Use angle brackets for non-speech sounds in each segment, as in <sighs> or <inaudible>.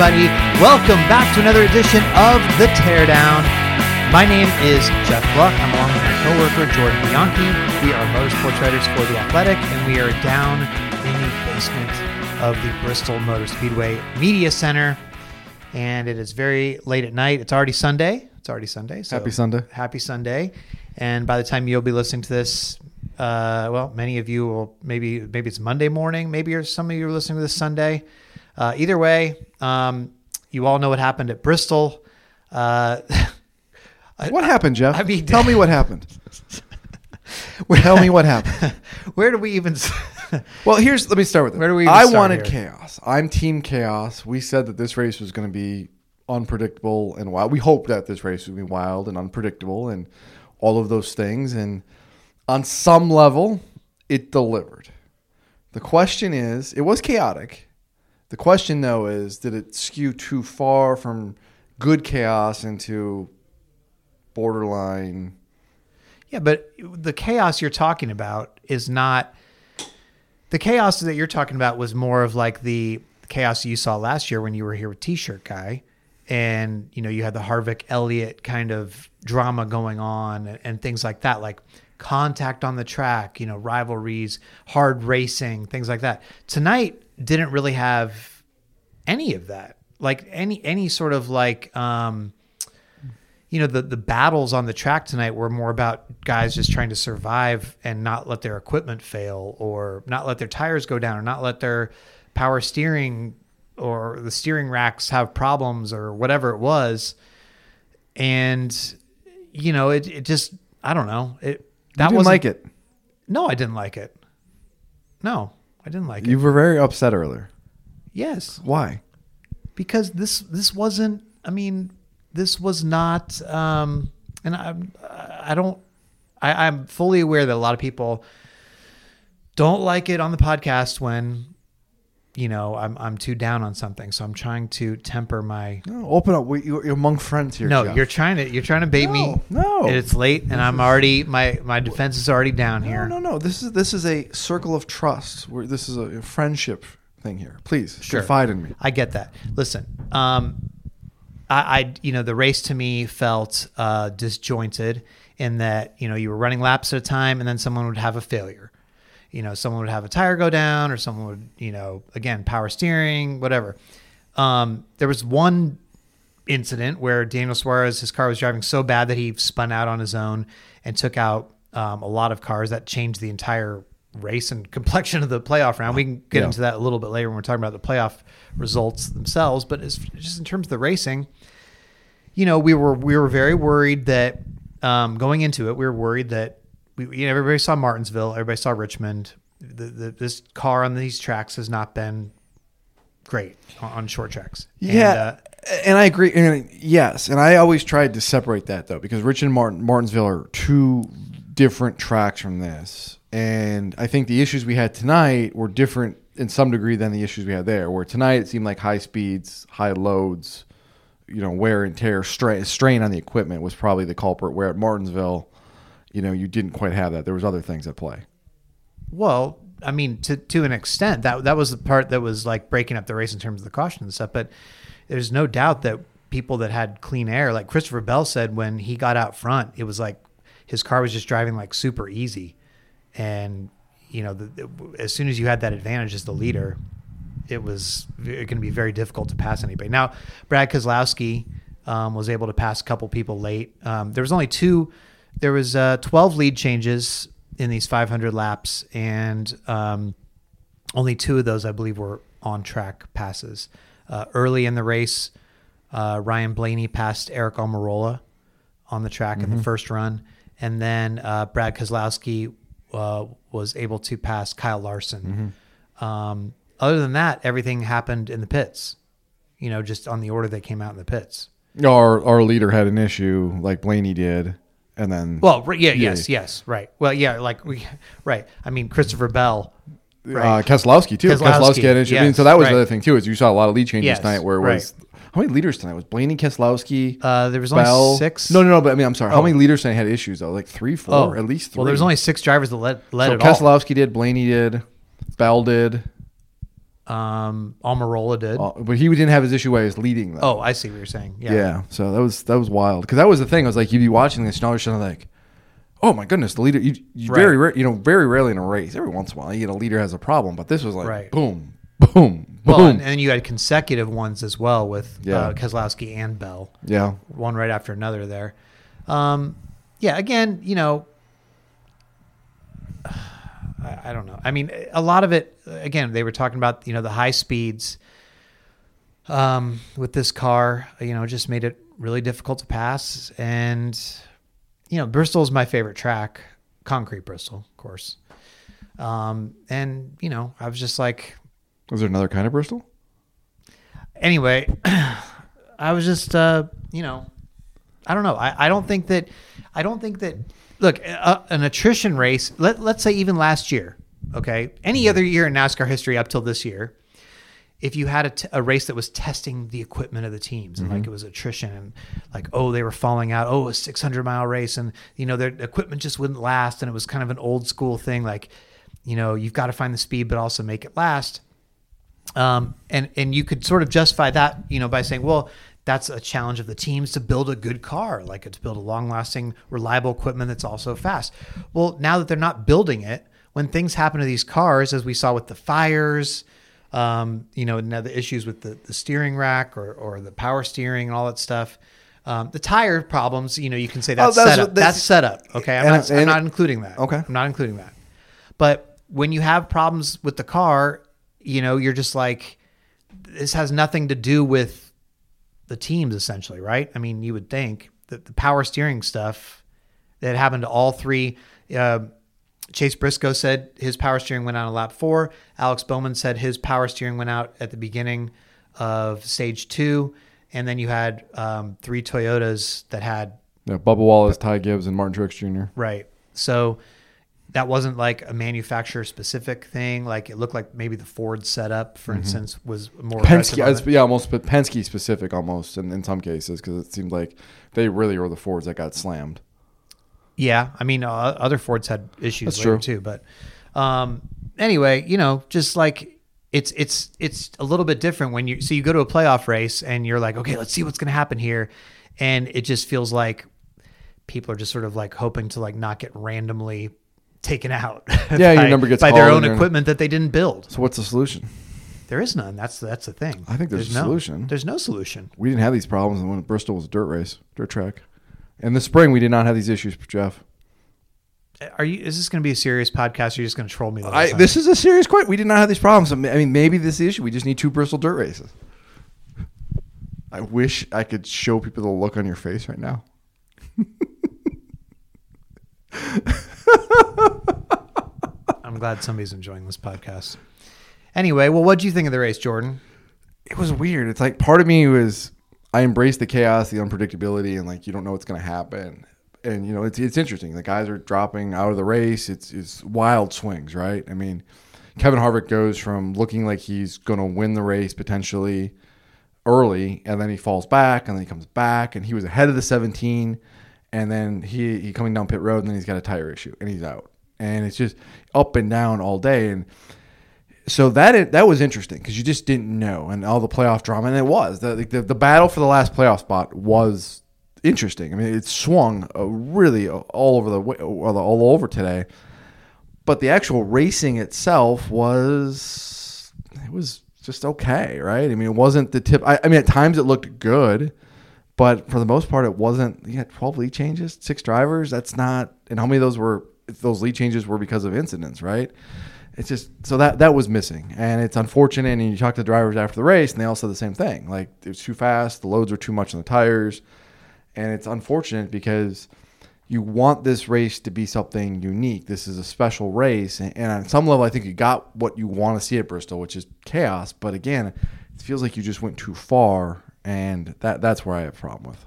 Everybody, welcome back to another edition of The Teardown. My name is Jeff Gluck. I'm along with my coworker Jordan Bianchi. We are motorsports writers for The Athletic, and we are down in the basement of the Bristol Motor Speedway Media Center. And it is very late at night. It's already Sunday. It's already Sunday. So Happy Sunday. Happy Sunday. And by the time you'll be listening to this, uh, well, many of you will maybe maybe it's Monday morning. Maybe some of you are listening to this Sunday. Uh, either way, um, you all know what happened at Bristol. Uh, <laughs> What happened, Jeff? I mean- tell me what happened. <laughs> tell me what happened. <laughs> where do we even? Well, here's let me start with. It. Where do we even I wanted here? chaos. I'm team chaos. We said that this race was going to be unpredictable and wild. We hoped that this race would be wild and unpredictable and all of those things. And on some level, it delivered. The question is, it was chaotic. The question though is, did it skew too far from good chaos into borderline? yeah, but the chaos you're talking about is not the chaos that you're talking about. Was more of like the chaos you saw last year when you were here with T-shirt guy, and you know you had the Harvick Elliott kind of drama going on and, and things like that, like contact on the track, you know, rivalries, hard racing, things like that. Tonight didn't really have any of that, like any any sort of like. um you know the the battles on the track tonight were more about guys just trying to survive and not let their equipment fail or not let their tires go down or not let their power steering or the steering racks have problems or whatever it was and you know it, it just i don't know it that was like it. no i didn't like it no i didn't like it. You were very upset earlier. yes Why? because this this wasn't i mean this was not um and i i don't I, i'm fully aware that a lot of people don't like it on the podcast when you know i'm i'm too down on something so i'm trying to temper my No, open up. We, you're, you're among friends here. no Jeff. you're trying to you're trying to bait me No, no. and it's late and i'm already my my defense is already down here No, no, no. This is this is a circle of trust. Where this is a friendship thing here. Please Sure. confide in me. I get that. Listen, um, I, I, you know, the race to me felt uh, disjointed in that you know you were running laps at a time, and then someone would have a failure. You know, someone would have a tire go down, or someone would, you know, again, power steering, whatever. Um, there was one incident where Daniel Suarez, his car was driving so bad that he spun out on his own and took out um, a lot of cars that changed the entire race and <laughs> complexion of the playoff round. We can get Yeah. into that a little bit later when we're talking about the playoff results themselves, but it's just in terms of the racing, you know, we were we were very worried that um, going into it, we were worried that we, you know, everybody saw Martinsville, everybody saw Richmond. The, the, this car on these tracks has not been great on, on short tracks. And, Yeah, uh, and I agree. And yes, and I always tried to separate that though because Rich and Martin Martinsville are two different tracks from this, and I think the issues we had tonight were different in some degree than the issues we had there. Where tonight it seemed like high speeds, high loads, you know, wear and tear, strain, strain on the equipment was probably the culprit. Where at Martinsville, you know, you didn't quite have that. There was other things at play. Well, I mean, to to an extent, that that was the part that was like breaking up the race in terms of the caution and stuff. But there's no doubt that people that had clean air, like Christopher Bell said, when he got out front, it was like his car was just driving like super easy, and you know, the, the- as soon as you had that advantage as the leader, it was going to be very difficult to pass anybody. Now, Brad Keselowski um, was able to pass a couple people late. Um, there was only two. There was uh, 12 lead changes in these 500 laps, and um, only two of those, I believe, were on track passes. Uh, early in the race, uh, Ryan Blaney passed Eric Almirola on the track in the first run, and then uh, Brad Keselowski uh, was able to pass Kyle Larson. Um, other than that, everything happened in the pits. You know, just on the order they came out in the pits. Our our leader had an issue like Blaney did, and then Well, right, yeah, yes, yes, right. Well, yeah, like we, <laughs> right. I mean, Christopher Bell, uh. Keselowski too. Keselowski, Keselowski had an issue. I mean, so that was right. the other thing too. Is you saw a lot of lead changes Yes, tonight where it was how many leaders tonight was Blaney Keselowski. Uh, there was only Bell. six. No, no, no. But I mean, I'm sorry. How Oh. many leaders tonight had issues though? Like three, four, at least three. Well, there was only six drivers that led led so it all. Keselowski did, Blaney did, Bell did, Um, Almirola did. uh, but he didn't have his issue while he was leading though. oh, I see what you're saying. Yeah. Yeah. So that was that was wild because that was the thing. I was like, you'd be watching this, and all of a sudden, like, oh my goodness, the leader. You, you Right. very rare, you know very rarely in a race. Every once in a while, you get a leader has a problem, but this was like Right. boom, boom, boom. Well, and, and then you had consecutive ones as well with Yeah. uh, Keselowski and Bell, yeah. one right after another there. Um, yeah, again, you know, I, I don't know. I mean, a lot of it, again, they were talking about, you know, the high speeds um, with this car, you know, just made it really difficult to pass. And, you know, Bristol is my favorite track, concrete Bristol, of course. Um, and, you know, I was just like, Was there another kind of Bristol? anyway, <clears throat> I was just, uh, you know, I don't know. I, I don't think that, I don't think that, look, uh, an attrition race, let, let's say even last year, okay, any other year in NASCAR history up till this year, if you had a, t- a race that was testing the equipment of the teams and like it was attrition and like, oh, they were falling out, oh, a 600 mile race and, you know, their equipment just wouldn't last. And it was kind of an old school thing. Like, you know, you've got to find the speed, but also make it last um, and and you could sort of justify that, you know, by saying, well, that's a challenge of the teams to build a good car, like to build a long-lasting, reliable equipment that's also fast. Well, now that they're not building it, when things happen to these cars, as we saw with the fires, um, you know, now the issues with the, the steering rack or or the power steering and all that stuff. Um, the tire problems, you know, you can say that's, that's setup. that's- that's setup. Okay, I'm, and- not, I'm not including that. Okay. I'm not including that. But when you have problems with the car, you know, you're just like, this has nothing to do with the teams, essentially, right? I mean, you would think that the power steering stuff that happened to all three. Uh, Chase Briscoe said his power steering went out on lap four. Alex Bowman said his power steering went out at the beginning of stage two. And then you had um, three Toyotas that had Yeah, Bubba Wallace, Ty Gibbs, and Martin Truex Jr. Right. So that wasn't like a manufacturer specific thing. Like it looked like maybe the Ford setup, for instance, was more Penske, yeah, almost, but Penske specific almost, in, in some cases, because it seemed like they really were the Fords that got slammed. Yeah, I mean, uh, other Fords had issues That's later true. too. But um, anyway, you know, just like it's it's it's a little bit different when you so you go to a playoff race and you're like, okay, let's see what's going to happen here, and it just feels like people are just sort of like hoping to like not get randomly taken out. <laughs> Yeah, your by- number gets by their own equipment that they didn't build. So what's the solution? There is none. That's that's the thing. I think there's a no, solution. There's no solution. We didn't have these problems when Bristol was a dirt race, dirt track. In the spring, we did not have these issues, Jeff. Are you? Is this going to be a serious podcast? Or you're just going to troll me? I, this is a serious question. We did not have these problems. I mean, maybe this is the issue. We just need two Bristol dirt races. I wish I could show people the look on your face right now. <laughs> <laughs> I'm glad somebody's enjoying this podcast. Anyway, well, what do you think of the race, Jordan? It was weird. It's like part of me was I embraced the chaos, the unpredictability, and like you don't know what's going to happen. And you know, it's it's interesting. The guys are dropping out of the race. It's it's wild swings, right? I mean, Kevin Harvick goes from looking like he's going to win the race potentially early, and then he falls back, and then he comes back, and he was ahead of the 17, and then he he coming down pit road, and then he's got a tire issue, and he's out, and it's just up and down all day, and so that that was interesting because you just didn't know, and all the playoff drama, and it was the, the the battle for the last playoff spot was interesting. I mean, it swung uh, really all over the all over today, but the actual racing itself was it was just okay, right? I mean, it wasn't the tip. I, I mean, at times it looked good, but for the most part, it wasn't. You had twelve lead changes, six drivers. That's not, and how many of those were those lead changes were because of incidents, right? It's just so that that was missing, and it's unfortunate. And you talk to the drivers after the race, and they all said the same thing: like it was too fast, the loads were too much on the tires, and it's unfortunate because you want this race to be something unique. This is a special race, and on some level, I think you got what you want to see at Bristol, which is chaos. But again, it feels like you just went too far, and that that's where I have a problem with.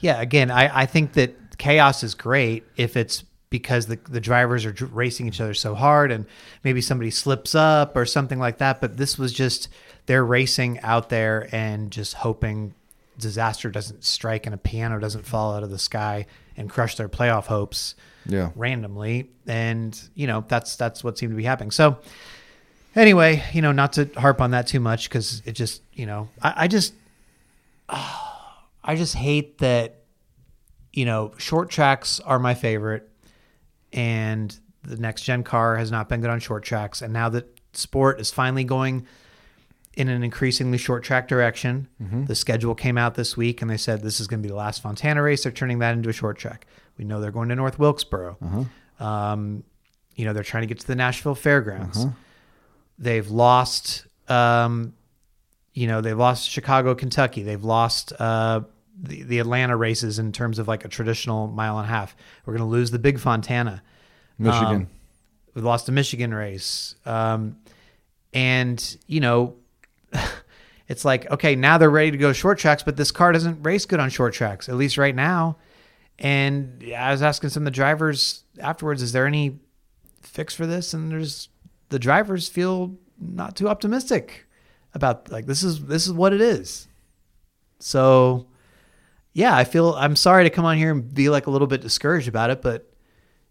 Yeah, again, I, I think that chaos is great if it's because the, the drivers are dr- racing each other so hard and maybe somebody slips up or something like that. But this was just they're racing out there and just hoping disaster doesn't strike and a piano doesn't fall out of the sky and crush their playoff hopes Yeah. randomly. And, you know, that's that's what seemed to be happening. So anyway, you know, not to harp on that too much because it just, you know, I, I just I just hate that, you know, short tracks are my favorite, and the next gen car has not been good on short tracks. And now that sport is finally going in an increasingly short track direction, the schedule came out this week, and they said this is going to be the last Fontana race. They're turning that into a short track. We know they're going to North Wilkesboro. Um, you know, they're trying to get to the Nashville Fairgrounds. They've lost um, you know they've lost Chicago, Kentucky. They've lost uh, the the Atlanta races in terms of like a traditional mile and a half. We're going to lose the Big Fontana. Michigan. Um, we lost the Michigan race, um, and you know, <laughs> it's like okay, now they're ready to go short tracks, but this car doesn't race good on short tracks, at least right now. And I was asking some of the drivers afterwards, is there any fix for this? And there's the drivers feel not too optimistic about like this is this is what it is. So yeah, I feel I'm sorry to come on here and be like a little bit discouraged about it, but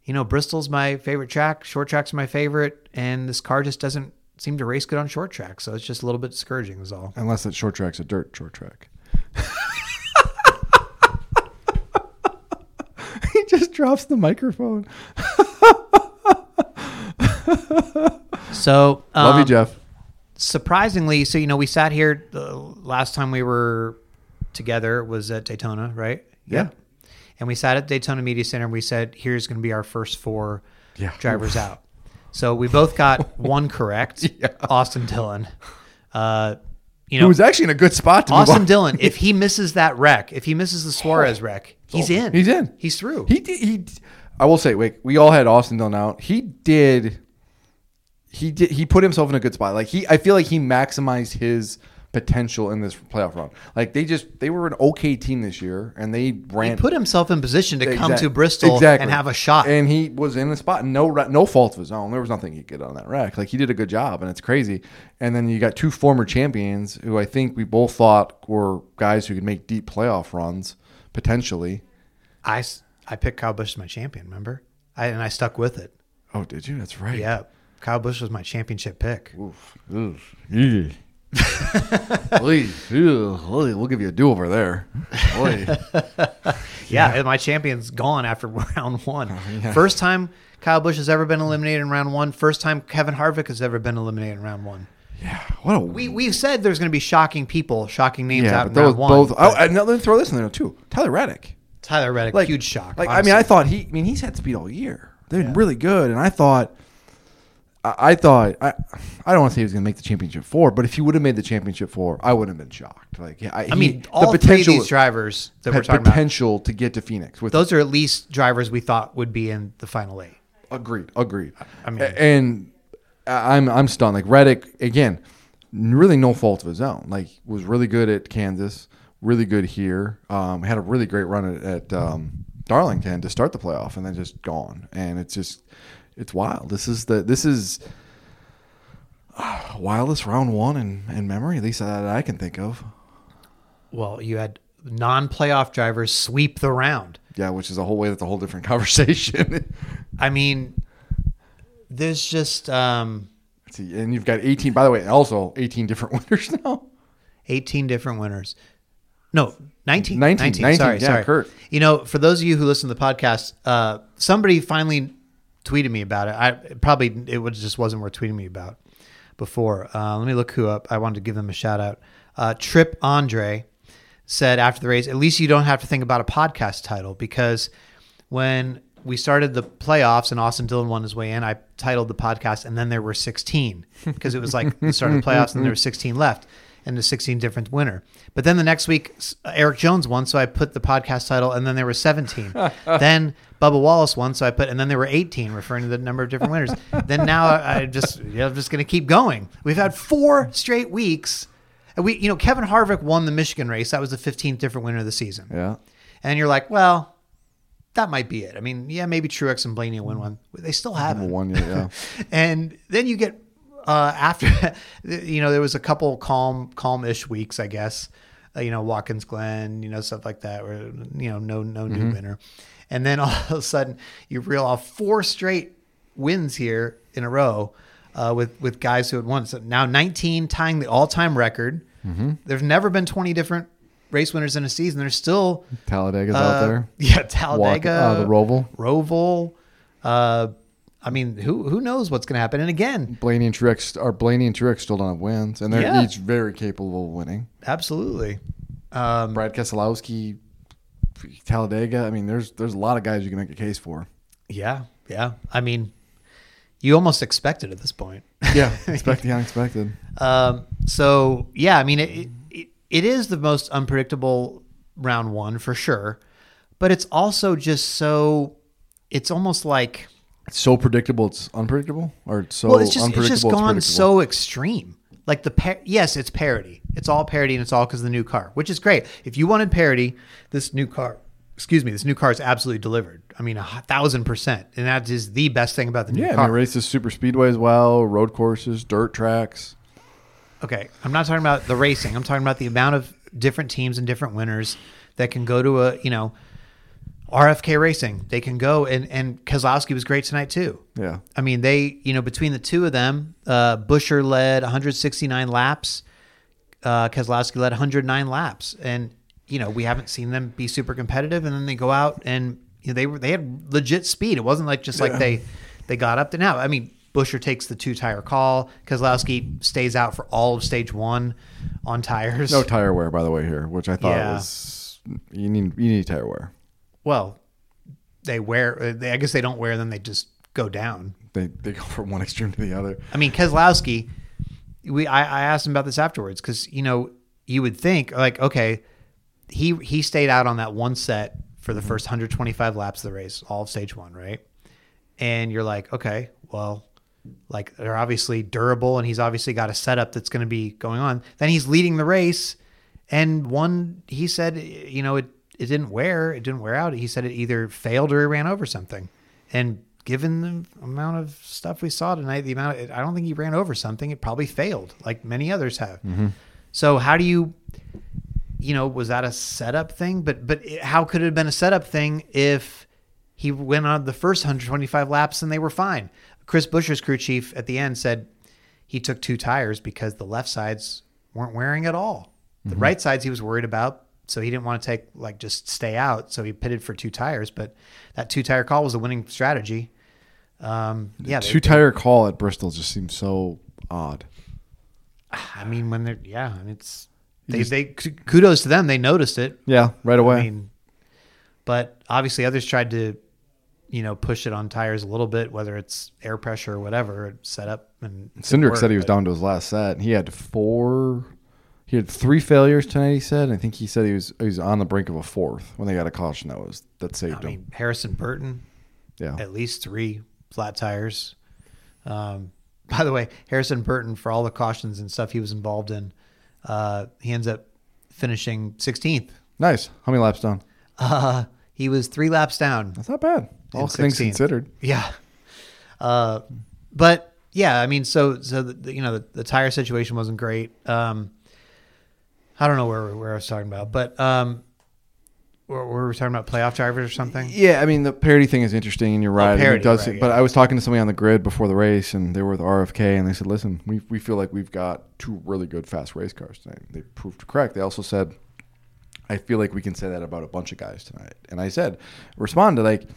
you know, Bristol's my favorite track, short tracks are my favorite, and this car just doesn't seem to race good on short tracks. So it's just a little bit discouraging is all. Unless that short track's a dirt short track. <laughs> he just drops the microphone. <laughs> So Love you, um, Jeff. Surprisingly, so you know, we sat here the last time we were together was at Daytona, right? Yeah. And we sat at Daytona Media Center and we said, here's going to be our first four Yeah. drivers out. So we both got <laughs> one correct. Yeah. Austin Dillon. Uh, you He know, was actually in a good spot to Austin. Dillon, if <laughs> he misses that wreck, if he misses the Suarez wreck, he's in. He's in. He's through. He did. He. I will say, wait. We all had Austin Dillon out. He did. He did. He put himself in a good spot. Like he, I feel like he maximized his potential in this playoff run. Like they just, they were an okay team this year, and they he put himself in position to come to Bristol exactly. and have a shot. And he was in the spot. No, no fault of his own. There was nothing he could on that rack. Like he did a good job, and it's crazy. And then you got two former champions who I think we both thought were guys who could make deep playoff runs potentially. I I picked Kyle Busch as my champion, remember? I, and I stuck with it. Oh, did you? That's right. Yeah. Kyle Busch was my championship pick. Oof. Oof. Yeah. Ew, we'll give you a do over there. Oy. <laughs> Yeah, my champion's gone after <laughs> round one. Oh, First time Kyle Busch has ever been eliminated in round one. First time Kevin Harvick has ever been eliminated in round one. Yeah, what a We we've said there's going to be shocking people, shocking names yeah, out in round one. both. Oh, and let me throw this in there too. Tyler Reddick. Tyler Reddick, Like huge shock. Like I mean. I thought he. I mean, he's had speed all year. They've been really good, and I thought. I, I thought I. I don't want to say he was going to make the championship four, but if he would have made the championship four, I wouldn't have been shocked. Like, yeah, I, I mean, he, all three of these drivers that we're had talking about, potential to get to Phoenix. With those are at least drivers we thought would be in the final eight. Agreed. Agreed. I mean- A- and I'm I'm stunned. Like Reddick again, really no fault of his own. Like was really good at Kansas, really good here. Um, had a really great run at, at um, Darlington to start the playoff, and then just gone. And it's just it's wild. This is the this is uh, wildest round one in, in memory, at least that I can think of. Well, you had non-playoff drivers sweep the round. Yeah, which is a whole way. That's a whole different <laughs> conversation. I mean, there's just um, see, and you've got 18. By the way, also 18 different <laughs> winners now. 18 different winners. No, 19. 19, 19. 19, sorry, yeah, sorry. Kurt. You know, for those of you who listen to the podcast, uh, somebody finally tweeted me about it. I probably it was just wasn't worth tweeting me about before. Uh, let me look who up. I wanted to give them a shout out. Uh, Trip Andre said after the race, at least you don't have to think about a podcast title because when we started the playoffs and Austin Dillon won his way in, I titled the podcast and then there were 16 because it was like the start of the playoffs and there were 16 left. And the 16 different winner. But then the next week, uh, Eric Jones won, so I put the podcast title, and then there were 17. <laughs> then Bubba Wallace won, so I put, and then there were 18, referring to the number of different winners. then now I, I just, you know, I'm just going to keep going. We've had four straight weeks. And we, you know, Kevin Harvick won the Michigan race. That was the 15th different winner of the season. Yeah. And you're like, well, that might be it. I mean, yeah, maybe Truex and Blaney win one. They still haven't. One, yeah. <laughs> And then you get uh, after, <laughs> you know, there was a couple calm, calm-ish weeks, I guess. Uh, you know, Watkins Glen, you know, stuff like that, where you know, no, no new winner. And then <laughs> all of a sudden, you reel off four straight wins here in a row uh, with with guys who had won. So now 19, tying the all-time record. There's never been 20 different race winners in a season. There's still Talladega's uh, out there. <laughs> Yeah, Walk- Talladega, uh, the Roval. Roval. I mean, who who knows what's going to happen? And again, Blaney and Truex are Blaney and Truex still don't have wins, and they're Yeah. each very capable of winning. absolutely. Um, Brad Keselowski, Talladega. I mean, there's there's a lot of guys you can make a case for. yeah, yeah. I mean, you almost expect it at this point. Yeah, expect the unexpected. Um, so yeah, I mean, it, it it is the most unpredictable round one for sure, but it's also just so. It's almost like It's so predictable. It's unpredictable, or it's so well, it's just it's just gone predictable. so extreme. Like the par- yes, it's parity. It's all parity, and it's all because of the new car, which is great. If you wanted parity, this new car, excuse me, this new car is absolutely delivered. I mean, a thousand percent, and that is the best thing about the new car. Yeah, I mean, races super speedway as well, road courses, dirt tracks. Okay, I'm not talking about the racing. I'm talking about the amount of different teams and different winners that can go to a you know RFK Racing. They can go and and Keselowski was great tonight too. Yeah, I mean, they, you know, between the two of them, uh, Buescher led 169 laps. Uh, Keselowski led 109 laps. And, you know, we haven't seen them be super competitive. And then they go out and you know, they were, they had legit speed. It wasn't like just like they, they got up to now. I mean, Buescher takes the two tire call. Keselowski stays out for all of stage one on tires. no tire wear by the way here, which I thought Yeah. was you need you need tire wear. Well, they wear, uh, they, I guess they don't wear them. They just go down. They they go from one <laughs> extreme to the other. I mean, Keselowski, we I, I asked him about this afterwards because you know you would think like okay, he he stayed out on that one set for the first 125 laps of the race, all of stage one, right? And you're like, okay, well, like they're obviously durable, and he's obviously got a setup that's going to be going on. Then he's leading the race, and one he said, you know, it it didn't wear, it didn't wear out. He said it either failed or he ran over something, and given the amount of stuff we saw tonight, the amount I don't think he ran over something. It probably failed, like many others have. Mm-hmm. So how do you, you know, was that a setup thing? But but it- how could it have been a setup thing if he went on the first 125 laps and they were fine? Chris Buescher's crew chief at the end said he took two tires because the left sides weren't wearing at all. The mm-hmm. right sides he was worried about, so he didn't want to take like just stay out. So he pitted for two tires, but that two tire call was a winning strategy. Um, yeah, Two tire call at Bristol just seems so odd. I mean, when they're yeah, and it's they, just- they kudos to them. They noticed it. Yeah, right away. I mean, but obviously others tried to, you know, push it on tires a little bit, whether it's air pressure or whatever, set up and Cindric work, said he was down to his last set. and He had four. He had three failures tonight. He said. I think he said he was he was on the brink of a fourth when they got a caution that was that saved I him. mean, Harrison Burton, Yeah, at least three flat tires. Um, <laughs> by the way, Harrison Burton, for all the cautions and stuff he was involved in, uh, he ends up finishing 16th. nice. How many laps down? Uh, he was three laps down. That's not bad. All In things 16th. considered. Yeah. Uh, but yeah, I mean, so so the, the- you know the, the tire situation wasn't great. Um, I don't know where where I was talking about, but um, were, were we talking about playoff drivers or something? Yeah, I mean the parity thing is interesting, and you're right. Oh, parity, it does, right, but. I was talking to somebody on the grid before the race, and they were with RFK, and they said, "Listen, we we feel like we've got two really good fast race cars tonight." They proved correct. They also said, "I feel like we can say that about a bunch of guys tonight." And I said, respond to like,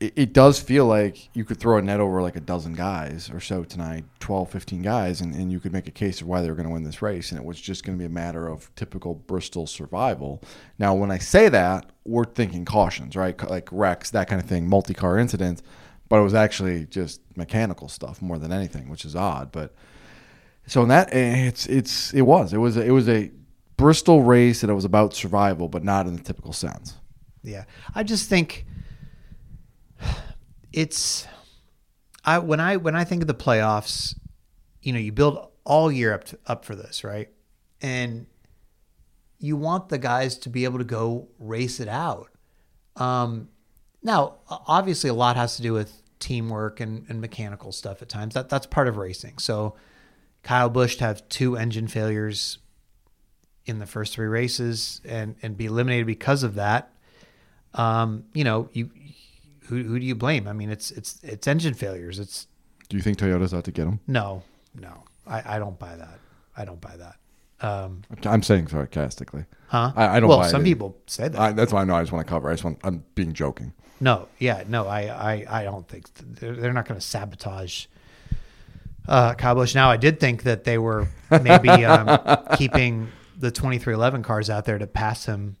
it, it does feel like you could throw a net over like a dozen guys or so tonight, 12, 15 guys, and, and you could make a case of why they were going to win this race. And it was just going to be a matter of typical Bristol survival. Now, when I say that, we're thinking cautions, right? Like wrecks, that kind of thing, multi car incidents. But it was actually just mechanical stuff more than anything, which is odd. But So in that eh, it's it's it was it was it was a Bristol race that it was about survival, but not in the typical sense. Yeah, I just think it's I when I when I think of the playoffs, you know, you build all year up to, up for this, right? And you want the guys to be able to go race it out. Um, now, obviously, a lot has to do with teamwork and, and mechanical stuff at times. That that's part of racing. So, Kyle Busch to have two engine failures in the first three races and and be eliminated because of that. Um, you know, you who who do you blame? I mean, it's it's it's engine failures. It's Do you think Toyota's out to get him? no, no. I, I don't buy that. I don't buy that. Um, I'm saying sarcastically. huh? I, I don't. well, it some either. people say that. I, that's why I know. I just want to cover. I just want. I'm being joking. No, yeah, no, I, I, I don't think they're, they're not going to sabotage uh, Kyle Busch. Now, I did think that they were maybe um, <laughs> keeping the 2311 cars out there to pass him.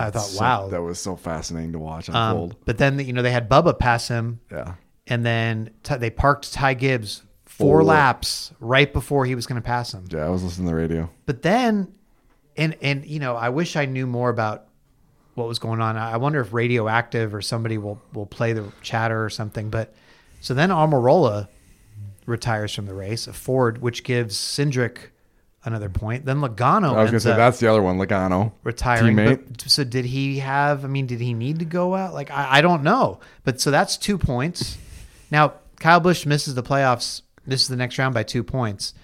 I thought, So- wow. that was so fascinating to watch Um, but then, you know, they had Bubba pass him, yeah. and then t- they parked Ty Gibbs four Four. laps right before he was going to pass him. Yeah, I was listening to the radio. But then, and and you know, I wish I knew more about what was going on. I wonder if Radioactive or somebody will will play the chatter or something. But so then Almirola retires from the race, a Ford, which gives Cindric another point. Then Logano I was gonna say that's the other one, Logano. retiring. teammate. But, so did he have? I mean, did he need to go out? Like I, I don't know. But so that's two points. Now Kyle Busch misses the playoffs. This is the next round by two points.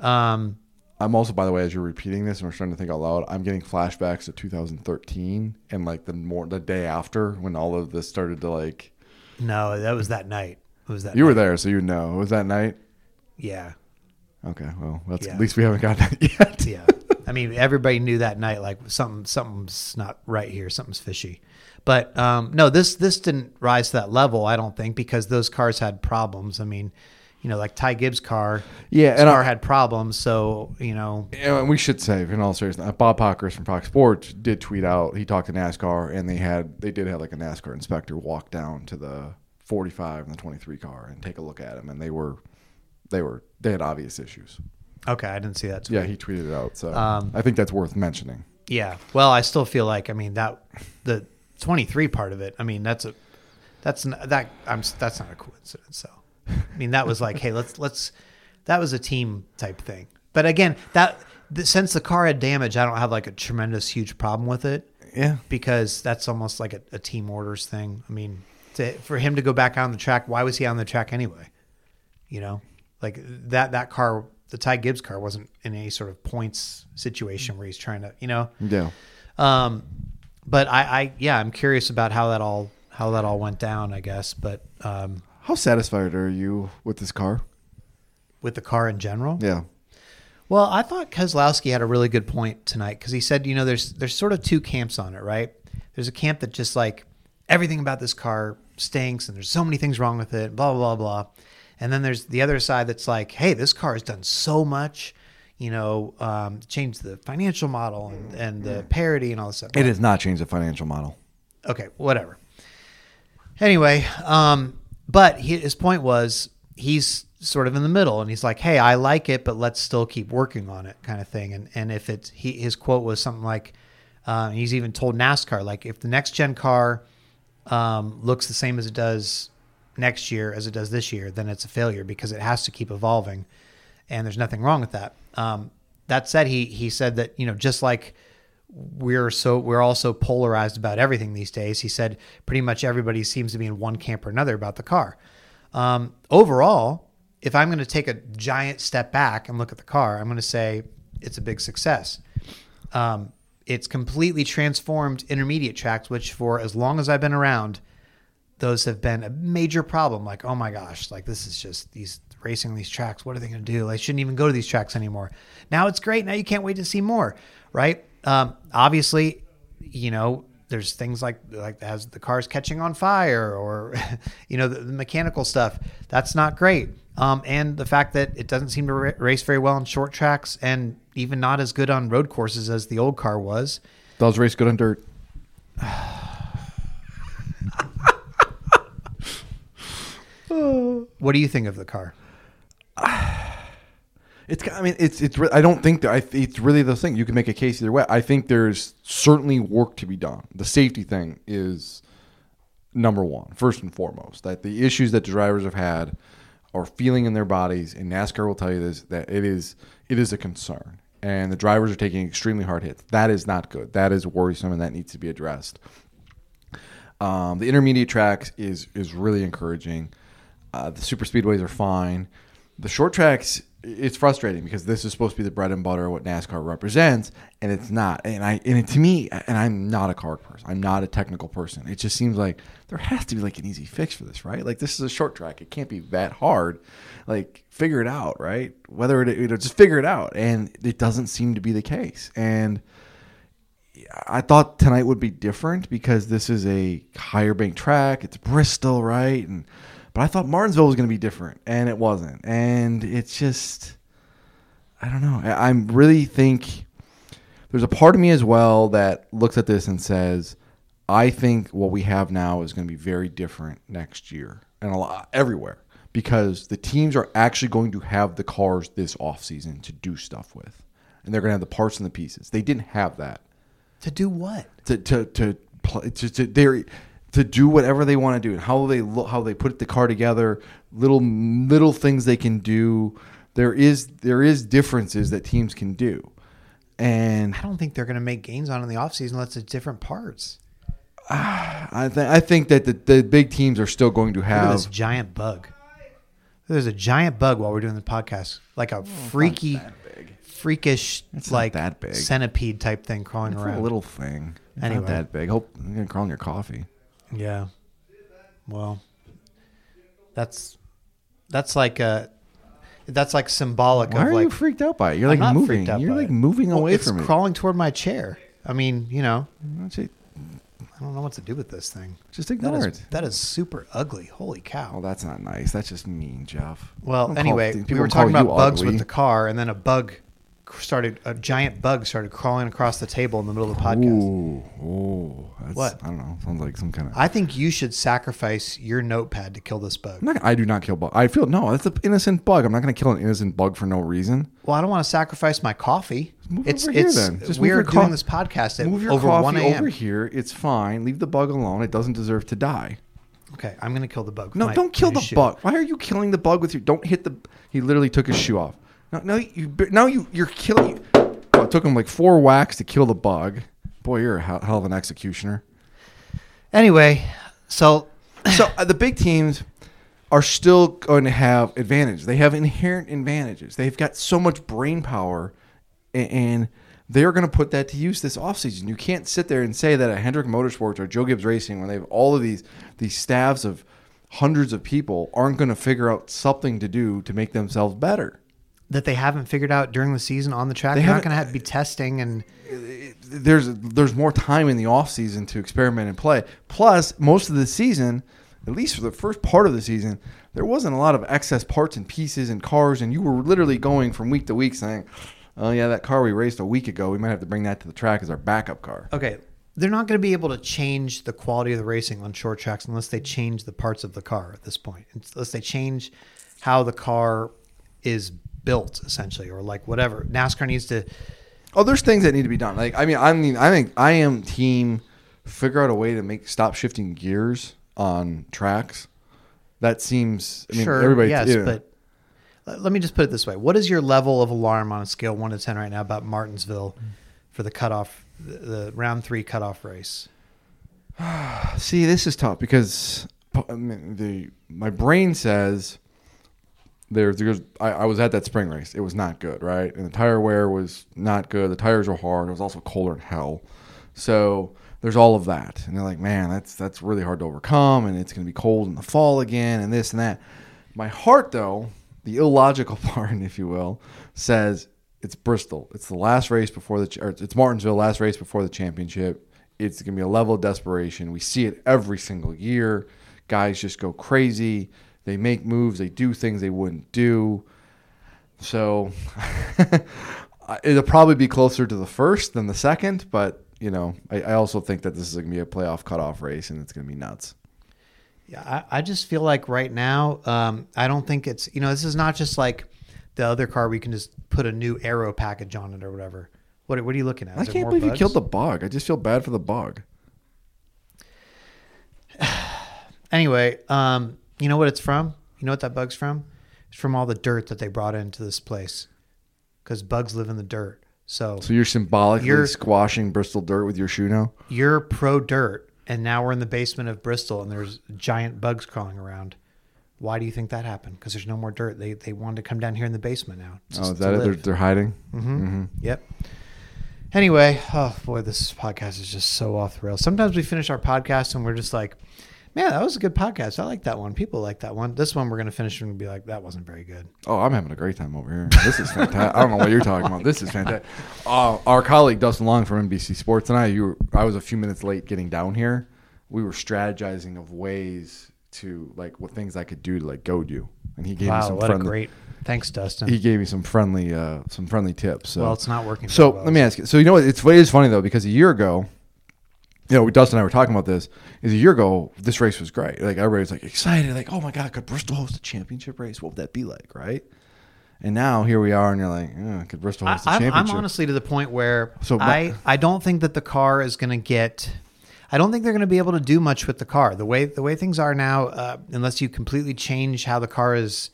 Um, I'm also, by the way, as you're repeating this and we're starting to think out loud, I'm getting flashbacks to 2013 and like the more the day after when all of this started to like. No, that was that night. It was that You were there, so you know. It was that night? Yeah. Okay, well, that's Yeah. at least we haven't got that <laughs> yet. Yeah. I mean, everybody knew that night like something something's not right here, something's fishy. But um, no, this this didn't rise to that level, I don't think, because those cars had problems. I mean, you know, like Ty Gibbs' car, Yeah, his and car I- had problems, so you know, And we should say, in all seriousness, Bob Pockrass from Fox Sports did tweet out. He talked to NASCAR, and they had they did have like a NASCAR inspector walk down to the 45 and the 23 car and take a look at them, and they were they were they had obvious issues. okay, I didn't see that. tweet. Yeah, he tweeted it out, so Um, I think that's worth mentioning. Yeah. Well, I still feel like I mean that the 23 part of it. I mean that's a that's n- that I'm that's not a coincidence. So I mean that was like hey let's let's that was a team type thing. But again that the, since the car had damage, I don't have like a tremendous huge problem with it Yeah, because that's almost like a, a team orders thing. I mean to, for him to go back on the track, why was he on the track anyway? You know, like that that car. The Ty Gibbs car wasn't in any sort of points situation where he's trying to, you know, yeah. um, but I, I, yeah, I'm curious about how that all how that all went down. I guess, but um, How satisfied are you with this car? with the car in general, Yeah, Well, I thought Keselowski had a really good point tonight because he said, you know, there's there's sort of two camps on it, right? There's a camp that just like everything about this car stinks and there's so many things wrong with it, blah blah blah blah. And then there's the other side that's like, hey, this car has done so much, you know, um, changed the financial model and, and the parity and all this stuff. it has not changed the financial model. okay, whatever. Anyway, um, but he, his point was he's sort of in the middle, and he's like, "Hey, I like it, but let's still keep working on it," kind of thing. And and if it's he, his quote was something like, uh, he's even told NASCAR like, if the next gen car um, looks the same as it does next year as it does this year, then it's a failure because it has to keep evolving, and there's nothing wrong with that. Um, that said, he he said that you know just like we're so we're all so polarized about everything these days. He said pretty much everybody seems to be in one camp or another about the car. Um, overall, if I'm going to take a giant step back and look at the car, I'm going to say it's a big success. Um, it's completely transformed intermediate tracks, which for as long as I've been around, those have been a major problem. Like, oh my gosh, like this is just these racing these tracks. What are they going to do? I shouldn't even go to these tracks anymore. Now it's great. Now you can't wait to see more, right? Um, obviously, you know, there's things like like as the car's catching on fire or <laughs> you know the, the mechanical stuff. That's not great. Um, and the fact that it doesn't seem to ra- race very well on short tracks and even not as good on road courses as the old car was. Does race good on dirt? <sighs> What do you think of the car? <sighs> It's. I mean, it's. It's. I don't think that. I, it's really the thing. You can make a case either way. I think there's certainly work to be done. The safety thing is number one, first and foremost. That the issues that the drivers have had are feeling in their bodies, and NASCAR will tell you this that it is. It is a concern, and the drivers are taking extremely hard hits. That is not good. That is worrisome, and that needs to be addressed. Um, the intermediate tracks is is really encouraging. Uh, the super speedways are fine. The short tracks, it's frustrating because this is supposed to be the bread and butter of what NASCAR represents, and it's not. And I and it, to me, and I'm not a car person. I'm not a technical person. It just seems like there has to be like an easy fix for this, right? Like this is a short track. It can't be that hard. Like figure it out, right? Whether it you know just figure it out, and it doesn't seem to be the case. And I thought tonight would be different because this is a higher bank track. It's Bristol, right? And but I thought Martinsville was going to be different, and it wasn't. And it's just, I don't know. I, I really think there's a part of me as well that looks at this and says, I think what we have now is going to be very different next year and a lot everywhere because the teams are actually going to have the cars this offseason to do stuff with. And they're going to have the parts and the pieces. They didn't have that To do what? to to to play to, to they to do whatever they want to do and how they look how they put the car together little little things they can do there is there is differences that teams can do and I don't think they're going to make gains on in the offseason unless it's different parts. <sighs> I think I think that the, the big teams are still going to Look at this have giant bug. There's a giant bug while we're doing the podcast, like a oh, freaky, freakish, It's like that big. centipede type thing crawling it's around. a little thing Anyway. not that big hope you're gonna crawl in your coffee Yeah. Well, that's that's like a that's like symbolic why of are like you freaked out by it you're I'm like moving you're like it. moving Well, away it's from it crawling toward my chair. I mean, you know, I don't know what to do with this thing. just That ignore is, it that is super ugly. Holy cow. Oh, that's not nice. That's just mean, Jeff. Well, call- anyway, we were talking about bugs ugly. with the car, and then a bug started, a giant bug started crawling across the table in the middle of the podcast. Ooh, ooh, that's, What? I don't know. Sounds like some kind of. I think you should sacrifice your notepad to kill this bug. Not, I do not kill bug. I feel no. That's an innocent bug. I'm not going to kill an innocent bug for no reason. Well, I don't want to sacrifice my coffee. Move it's over here it's then. Just we are doing co- this podcast at Move your over one coffee a.m. over here. It's fine. Leave the bug alone. It doesn't deserve to die. Okay, I'm gonna kill the bug. No, don't kill the shoe. bug. Why are you killing the bug with your? Don't hit the. He literally took his shoe off. No, no, you. Now you. You're killing. Oh, it took him like four whacks to kill the bug. Boy, you're a hell of an executioner. Anyway, so so uh, the big teams are still going to have advantage. They have inherent advantages. They've got so much brain power, a- and they're going to put that to use this offseason. You can't sit there and say that at Hendrick Motorsports or Joe Gibbs Racing, when they have all of these these staffs of hundreds of people, aren't going to figure out something to do to make themselves better. That they haven't figured out during the season on the track. They are not going to have to be testing and there's there's more time in the off season to experiment and play. Plus, most of the season, at least for the first part of the season, there wasn't a lot of excess parts and pieces and cars, and you were literally going from week to week saying, "Oh yeah, that car we raced a week ago, we might have to bring that to the track as our backup car." okay, they're not going to be able to change the quality of the racing on short tracks unless they change the parts of the car at this point. Unless they change how the car is built, essentially, or like whatever. NASCAR needs to. Oh, there's things that need to be done. Like I mean, I mean, I think I am team figure out a way to make stop shifting gears on tracks. That seems. I mean, sure, everybody. yes, yeah. but let- me just put it this way: What is your level of alarm on a scale one to ten right now about Martinsville for the cutoff, the, the round three cutoff race? <sighs> See, this is tough because I mean, the my brain says there, there's I, I was at that spring race. It was not good, right? And the tire wear was not good. The tires were hard. It was also colder than hell. So there's all of that, and they're like, man, that's that's really hard to overcome, and it's going to be cold in the fall again, and this and that. My heart, though, the illogical <laughs> part, if you will, says it's Bristol. It's the last race before the, or it's Martinsville, last race before the championship. It's going to be a level of desperation. We see it every single year. Guys just go crazy. They make moves. They do things they wouldn't do. So <laughs> it'll probably be closer to the first than the second, but you know, I, I also think that this is going to be a playoff cutoff race, and it's going to be nuts. Yeah, I, I just feel like right now, um, I don't think it's you know this is not just like the other car we can just put a new aero package on it or whatever. What what are you looking at? I Is there can't believe you killed the bug. I just feel bad for the bug. <sighs> Anyway, um, you know what it's from? You know what that bug's from? It's from all the dirt that they brought into this place. Because bugs live in the dirt. So, So you're symbolically You're- squashing Bristol dirt with your shoe now. you're pro dirt, and now we're in the basement of Bristol, and there's giant bugs crawling around. Why do you think that happened? Because there's no more dirt. They they wanted to come down here in the basement now. Oh, is that it? They're, they're hiding. Mm-hmm. Yep. Anyway, oh boy, this podcast is just so off the rails. Sometimes we finish our podcast and we're just like, man, that was a good podcast. I like that one. People like that one. This one we're going to finish and be like, that wasn't very good. Oh, I'm having a great time over here. This is fantastic. I don't know what you're talking about. This is fantastic. Uh, our colleague Dustin Long from NBC Sports and I, you were, I was a few minutes late getting down here. We were strategizing of ways to like what things I could do to like goad you, and he gave me some what friendly. a great. Thanks, Dustin. he gave me some friendly, uh, some friendly tips. So. well, it's not working. So well. let me ask you. So you know what? It's it is funny though because a year ago, you know, Dustin and I were talking about this. Is a year ago, this race was great. Like everybody was like excited, like, oh my god, could Bristol host a championship race? What would that be like, right? And now here we are, and you're like, eh, could Bristol I, host a I'm, I'm honestly to the point where So my- I, I don't think that the car is going to get. I don't think they're going to be able to do much with the car. The way the way things are now, uh, unless you completely change how the car is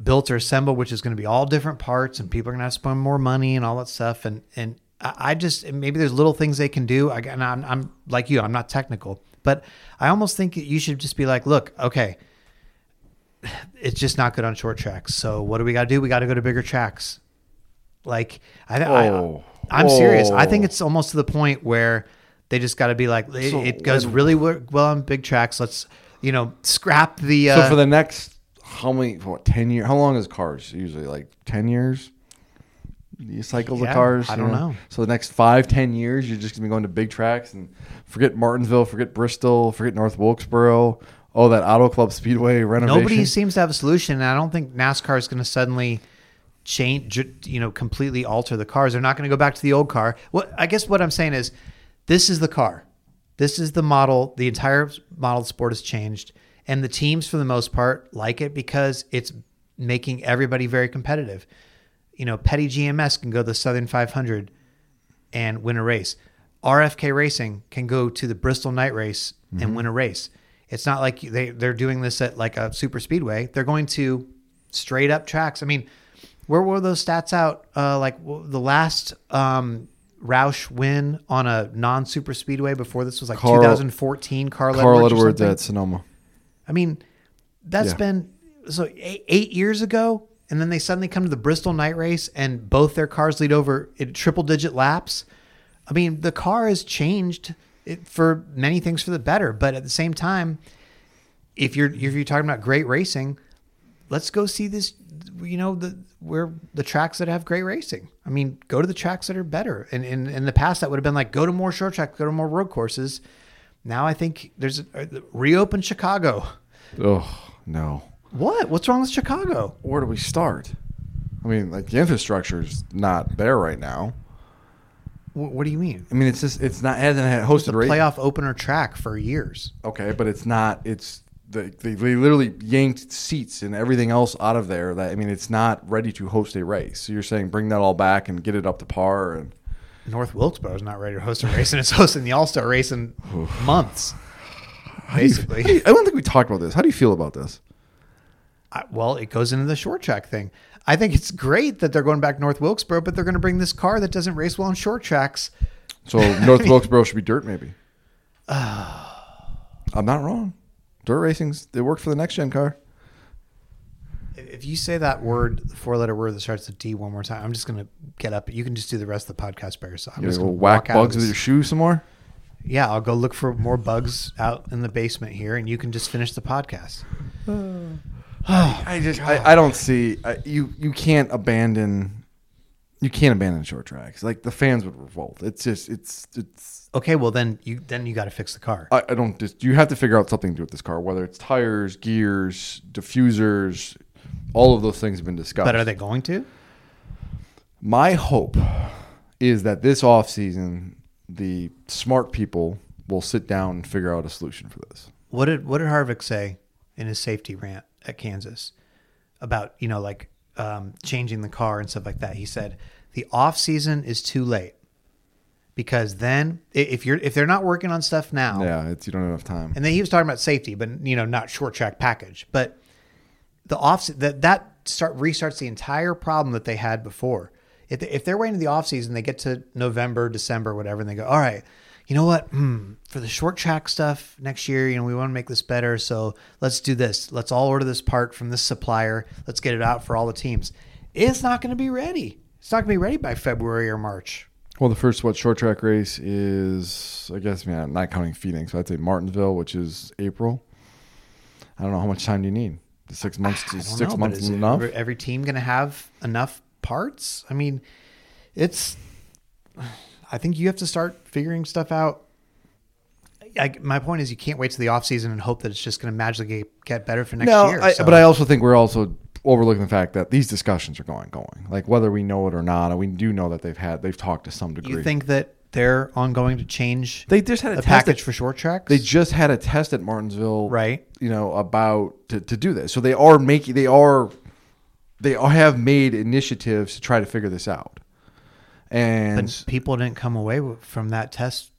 built or assembled, which is going to be all different parts, and people are going to have to spend more money and all that stuff. And and I I just maybe there's little things they can do. I, and I'm, I'm like you, I'm not technical, but I almost think you should just be like, look, okay, <sighs> it's just not good on short tracks. So what do we got to do? We got to go to bigger tracks. Like I, Oh. I I'm serious. I think Oh. it's almost to the point where they just got to be like, it, So it goes really well on big tracks. Let's you know scrap the. Uh, so for the next how many? What ten years? How long is cars usually? Like ten years? You cycle the Yeah, cars. I don't know. So the next five, ten years, you're just gonna be going to big tracks and forget Martinsville, forget Bristol, forget North Wilkesboro. Oh, that Auto Club Speedway renovation. Nobody seems to have a solution, and I don't think NASCAR is going to suddenly change, you know, completely alter the cars. They're not going to go back to the old car. What I guess what I'm saying is, this is the car, this is the model. The entire model sport has changed, and the teams, for the most part, like it because it's making everybody very competitive. You know, Petty GMS can go to the Southern 500 and win a race. RFK Racing can go to the Bristol Night Race and win a race. It's not like they they're doing this at like a super speedway. They're going to straight up tracks. I mean, where were those stats out? Uh, like the last um, Roush win on a non super speedway before this was like Carl- 2014. Carl, Carl Edwards, Edwards at Sonoma. I mean, that's Yeah. been so eight, eight years ago, and then they suddenly come to the Bristol night race, and both their cars lead over in triple digit laps. I mean, the car has changed for many things for the better, but at the same time, if you're if you're talking about great racing, let's go see this. You know the where the tracks that have great racing. I mean, go to the tracks that are better. And in in the past, that would have been like go to more short tracks, go to more road courses. Now I think there's a, reopen Chicago. Oh no. What? What's wrong with Chicago? Where do we start? I mean, like the infrastructure's not there right now. Wh- What do you mean? I mean, it's just it's not hasn't had It's a hosted race. playoff opener track for years. Okay, but it's not. It's the, they, they literally yanked seats and everything else out of there. That I mean, it's not ready to host a race. So you're saying bring that all back and get it up to par and North Wilkesboro is not ready to host a race, and it's hosting the All Star race in <sighs> months. Basically, you- I don't think we talked about this. How do you feel about this? I, well, it goes into the short track thing. I think it's great that they're going back North Wilkesboro, but they're going to bring this car that doesn't race well on short tracks. So <laughs> North Wilkesboro should be dirt, maybe. <sighs> I'm not wrong. Dirt racing's they work for the next gen car. If you say that word, the four letter word that starts with D one more time, I'm just going to get up. You can just do the rest of the podcast by yourself. I'm You just going to whack walk out of bugs with your shoes some more. Yeah, I'll go look for more bugs out in the basement here, and you can just finish the podcast. <sighs> <laughs> <sighs> I just I, I don't see I, you you can't abandon you can't abandon short tracks like the fans would revolt. It's just it's it's Okay, well then you then you got to fix the car. I, I don't just you have to figure out something to do with this car whether it's tires, gears, diffusers, all of those things have been discussed. but are they going to? My hope is that this off season the smart people will sit down and figure out a solution for this. What did what did Harvick say in his safety rant at Kansas about you know like um, changing the car and stuff like that. He said the off season is too late because then if you're if they're not working on stuff now, Yeah, it's you don't have enough time. and then he was talking about safety, but you know, not short track package. But the off that that start restarts the entire problem that they had before. If, they, if they're waiting to the off season, they get to November, December, whatever, and they go, all right, you know what? Hmm, for the short track stuff next year, you know, we want to make this better, so let's do this. Let's all order this part from this supplier. Let's get it out for all the teams. It's not going to be ready. It's not going to be ready by February or March. Well, the first what short track race is, I guess, man, I'm not counting Phoenix. So I'd say Martinsville, which is April. I don't know how much time do you need. Six months. Don't Six know, months is enough. Every, every team going to have enough parts? I mean, it's. I think you have to start figuring stuff out. I, my point is, you can't wait to the off season and hope that it's just going to magically get, better for next no, year. I, So- but I also think we're also overlooking the fact that these discussions are going, going. Like whether we know it or not, we do know that they've had, they've talked to some degree. you think that they're ongoing to change they just had a the test package at- for short tracks? They just had a test at Martinsville, Right. You know about to, to do this, so they are making they are they are, have made initiatives to try to figure this out. And but people didn't come away from that test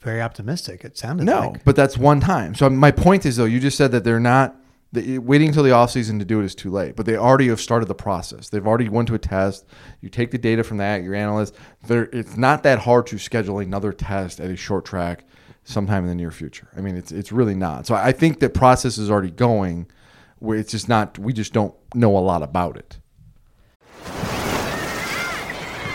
very optimistic. It sounded no, like. but that's one time. So my point is though, you just said that they're not the, waiting until the off season to do it is too late. But they already have started the process. They've already went to a test. You take the data from that, your analyst. There, it's not that hard to schedule another test at a short track sometime in the near future. I mean, it's it's really not. So I think the process is already going. Where it's just not. We just don't know a lot about it.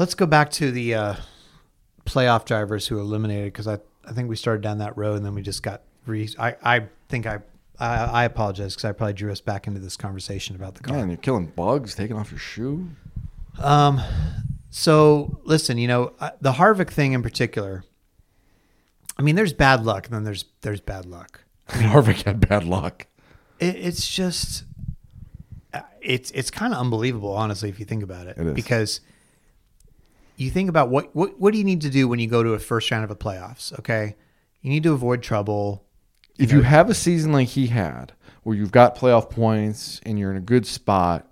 Let's go back to the uh, playoff drivers who eliminated because I, I think we started down that road and then we just got re. I, I think I I, I apologize because I probably drew us back into this conversation about the car. Man, you're killing bugs, taking off your shoe. Um, so listen, you know the Harvick thing in particular. I mean, there's bad luck, and then there's there's bad luck. <laughs> Harvick had bad luck. It, it's just uh, it's it's kind of unbelievable, honestly, if you think about it. It is. because you think about what what what do you need to do when you go to a first round of a playoffs? Okay, you need to avoid trouble. if you have a season like he had, where you've got playoff points and you're in a good spot,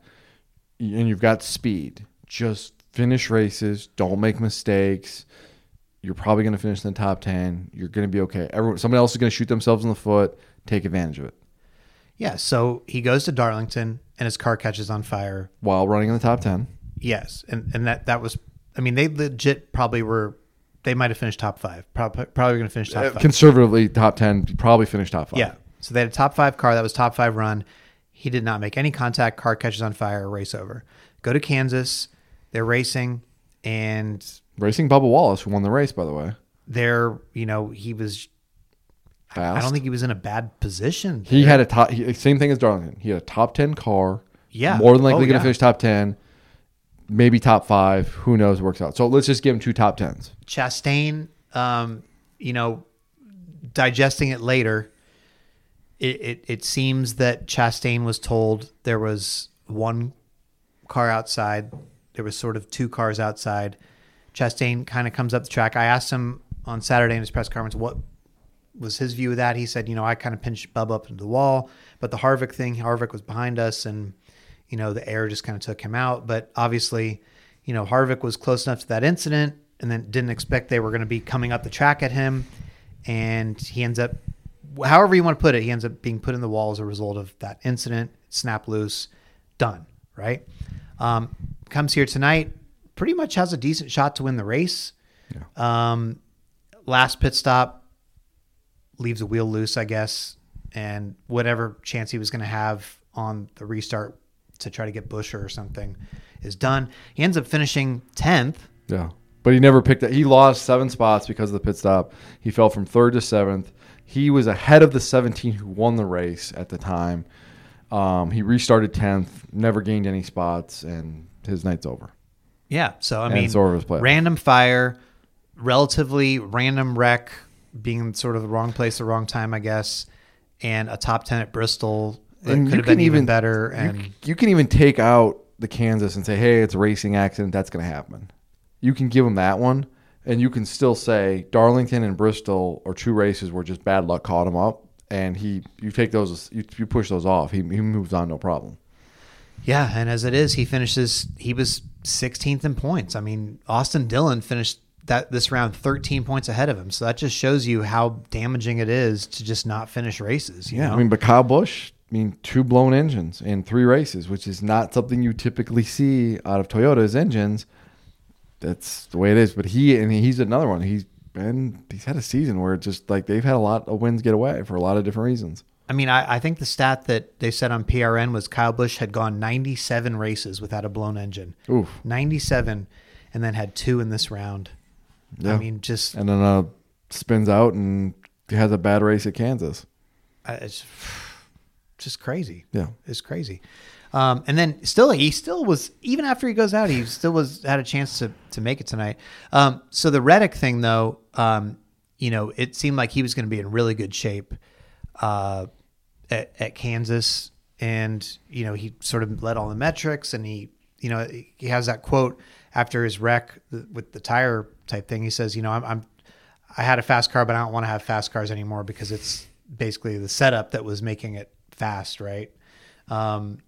and you've got speed, just finish races. Don't make mistakes. You're probably going to finish in the top ten. You're going to be okay. Everyone, somebody else is going to shoot themselves in the foot. Take advantage of it Yeah, so he goes to Darlington and his car catches on fire. while running in the top ten. Yes, and and that that was. I mean, they legit probably were. They might have finished top five. Probably probably going to finish top Uh, five. Conservatively, top ten. Probably finish top five. Yeah. So they had a top five car that was top five run. He did not make any contact. Car catches on fire. Race over. Go to Kansas. They're racing, and Racing Bubba Wallace, who won the race, by the way. they're you know he was. Fast. I don't think he was in a bad position. He had a top. He, same thing as Darlington. He had a top ten car. Yeah. more than likely Oh, going to yeah. finish top ten, maybe top five. Who knows? Works out. So let's just give him two top tens. Chastain. Um, you know, digesting it later. It, it it seems that Chastain was told there was one car outside. There was sort of two cars outside. Chastain kind of comes up the track. I asked him on Saturday in his press conference what was his view of that. He said, you know, I kind of pinched Bubba up into the wall, but the Harvick thing, Harvick was behind us, and you know, the air just kind of took him out. But obviously, you know, Harvick was close enough to that incident, and then didn't expect they were going to be coming up the track at him, and he ends up, however you want to put it, he ends up being put in the wall as a result of that incident. Snap loose, done. Right. Um, comes here tonight, pretty much has a decent shot to win the race. Um, last pit stop leaves a wheel loose, I guess, and whatever chance he was going to have on the restart to try to get Buescher or something is done. He ends up finishing tenth. Yeah, but he never picked it. He lost seven spots because of the pit stop. He fell from third to seventh. He was ahead of the 17 who won the race at the time. Um, he restarted 10th, never gained any spots, and his night's over. Yeah. So I And mean, it's over his playoff. random fire, relatively random wreck, being sort of the wrong place, the wrong time, I guess, and a top ten at Bristol. And could you have been can even better. And you can even take out the Kansas and say, "Hey, it's a racing accident. That's going to happen." You can give him that one, and you can still say Darlington and Bristol are two races where just bad luck caught him up, and he you take those you, you push those off. He he moves on no problem. yeah, and as it is, he finishes. He was 16th in points. I mean, Austin Dillon finished that this round 13 points ahead of him. So that just shows you how damaging it is to just not finish races. You Yeah, know? I mean, but Kyle Busch, I mean, two blown engines in three races, which is not something you typically see out of Toyota's engines. That's the way it is. But he and he's another one. He's been he's had a season where it's just like they've had a lot of wins get away for a lot of different reasons. I mean, I, I think the stat that they said on PRN was Kyle Busch had gone 97 races without a blown engine. Oof. 97, and then had two in this round. I mean, just And then uh, spins out and has a bad race at Kansas. uh, it's just crazy. Yeah. it's crazy. Um, and then still, he still was even after he goes out, he still was had a chance to to make it tonight. Um, so the Reddick thing, though, um, you know, it seemed like he was going to be in really good shape uh, at, at Kansas, and you know, he sort of led all the metrics, and he, you know, he has that quote after his wreck with the tire type thing. He says, you know, I'm, I'm I had a fast car, but I don't want to have fast cars anymore because it's basically the setup that was making it fast, right? Um,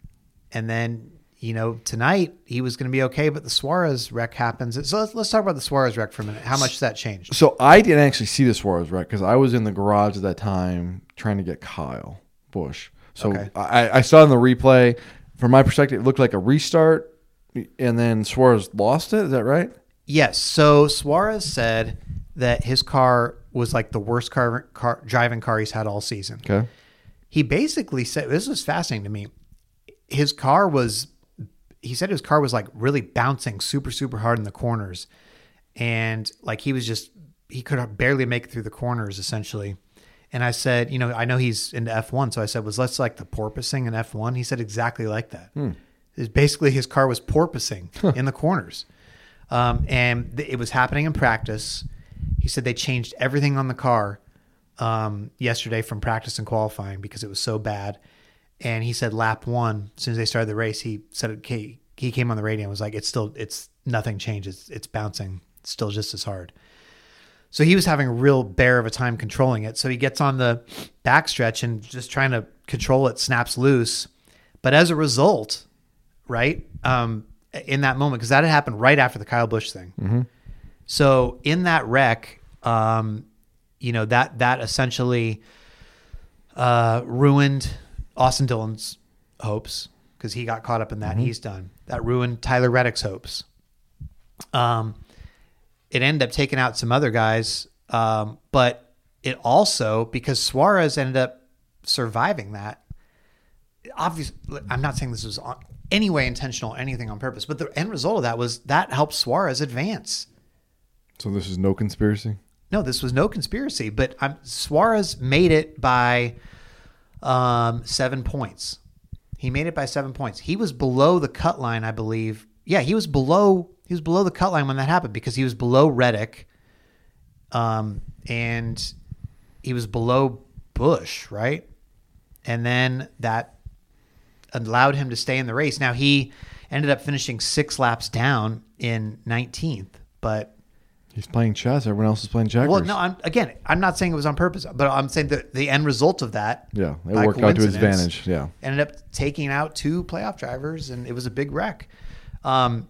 and then you know tonight he was going to be okay, but the Suarez wreck happens. So let's, let's talk about the Suarez wreck for a minute. How much that changed? So I didn't actually see the Suarez wreck because I was in the garage at that time trying to get Kyle Busch. So Okay. I, I saw in the replay. From my perspective, it looked like a restart, and then Suarez lost it. Is that right? Yes. So Suarez said that his car was like the worst car, car driving car he's had all season. Okay. He basically said this was fascinating to me. His car was he said his car was like really bouncing super super hard in the corners and like he was just he could barely make it through the corners essentially. And I said, you know, I know he's into F1, so I said, was let's like the porpoising in F1? He said exactly like that. It's basically his car was porpoising in the corners. Um, and th- it was happening in practice. He said they changed everything on the car um, yesterday from practice and qualifying because it was so bad. And he said lap one, as soon as they started the race, he said okay, he came on the radio and was like, "It's still, it's nothing changes. It's bouncing, it's still just as hard." So he was having a real bear of a time controlling it. So he gets on the backstretch and just trying to control it, snaps loose. But as a result, right, um, in that moment, because that had happened right after the Kyle Busch thing. So in that wreck, um, you know that that essentially uh, ruined Austin Dillon's hopes because he got caught up in that. He's done. That ruined Tyler Reddick's hopes. Um, it ended up taking out some other guys, um, but it also because Suarez ended up surviving that. Obviously, I'm not saying this was on, any way intentional, anything on purpose, but the end result of that was that helped Suarez advance. So this is no conspiracy. No, this was no conspiracy, but um, Suarez made it by um, seven points. He made it by seven points. He was below the cut line, I believe. Yeah, he was below. He was below the cut line when that happened because he was below Reddick, um, and he was below Busch, right? And then that allowed him to stay in the race. Now he ended up finishing six laps down in 19th, but He's playing chess. Everyone else is playing checkers. well, no, I'm again, I'm not saying it was on purpose, but I'm saying that the end result of that, Yeah, it worked out to his advantage. Yeah. ended up taking out two playoff drivers, and it was a big wreck. Um,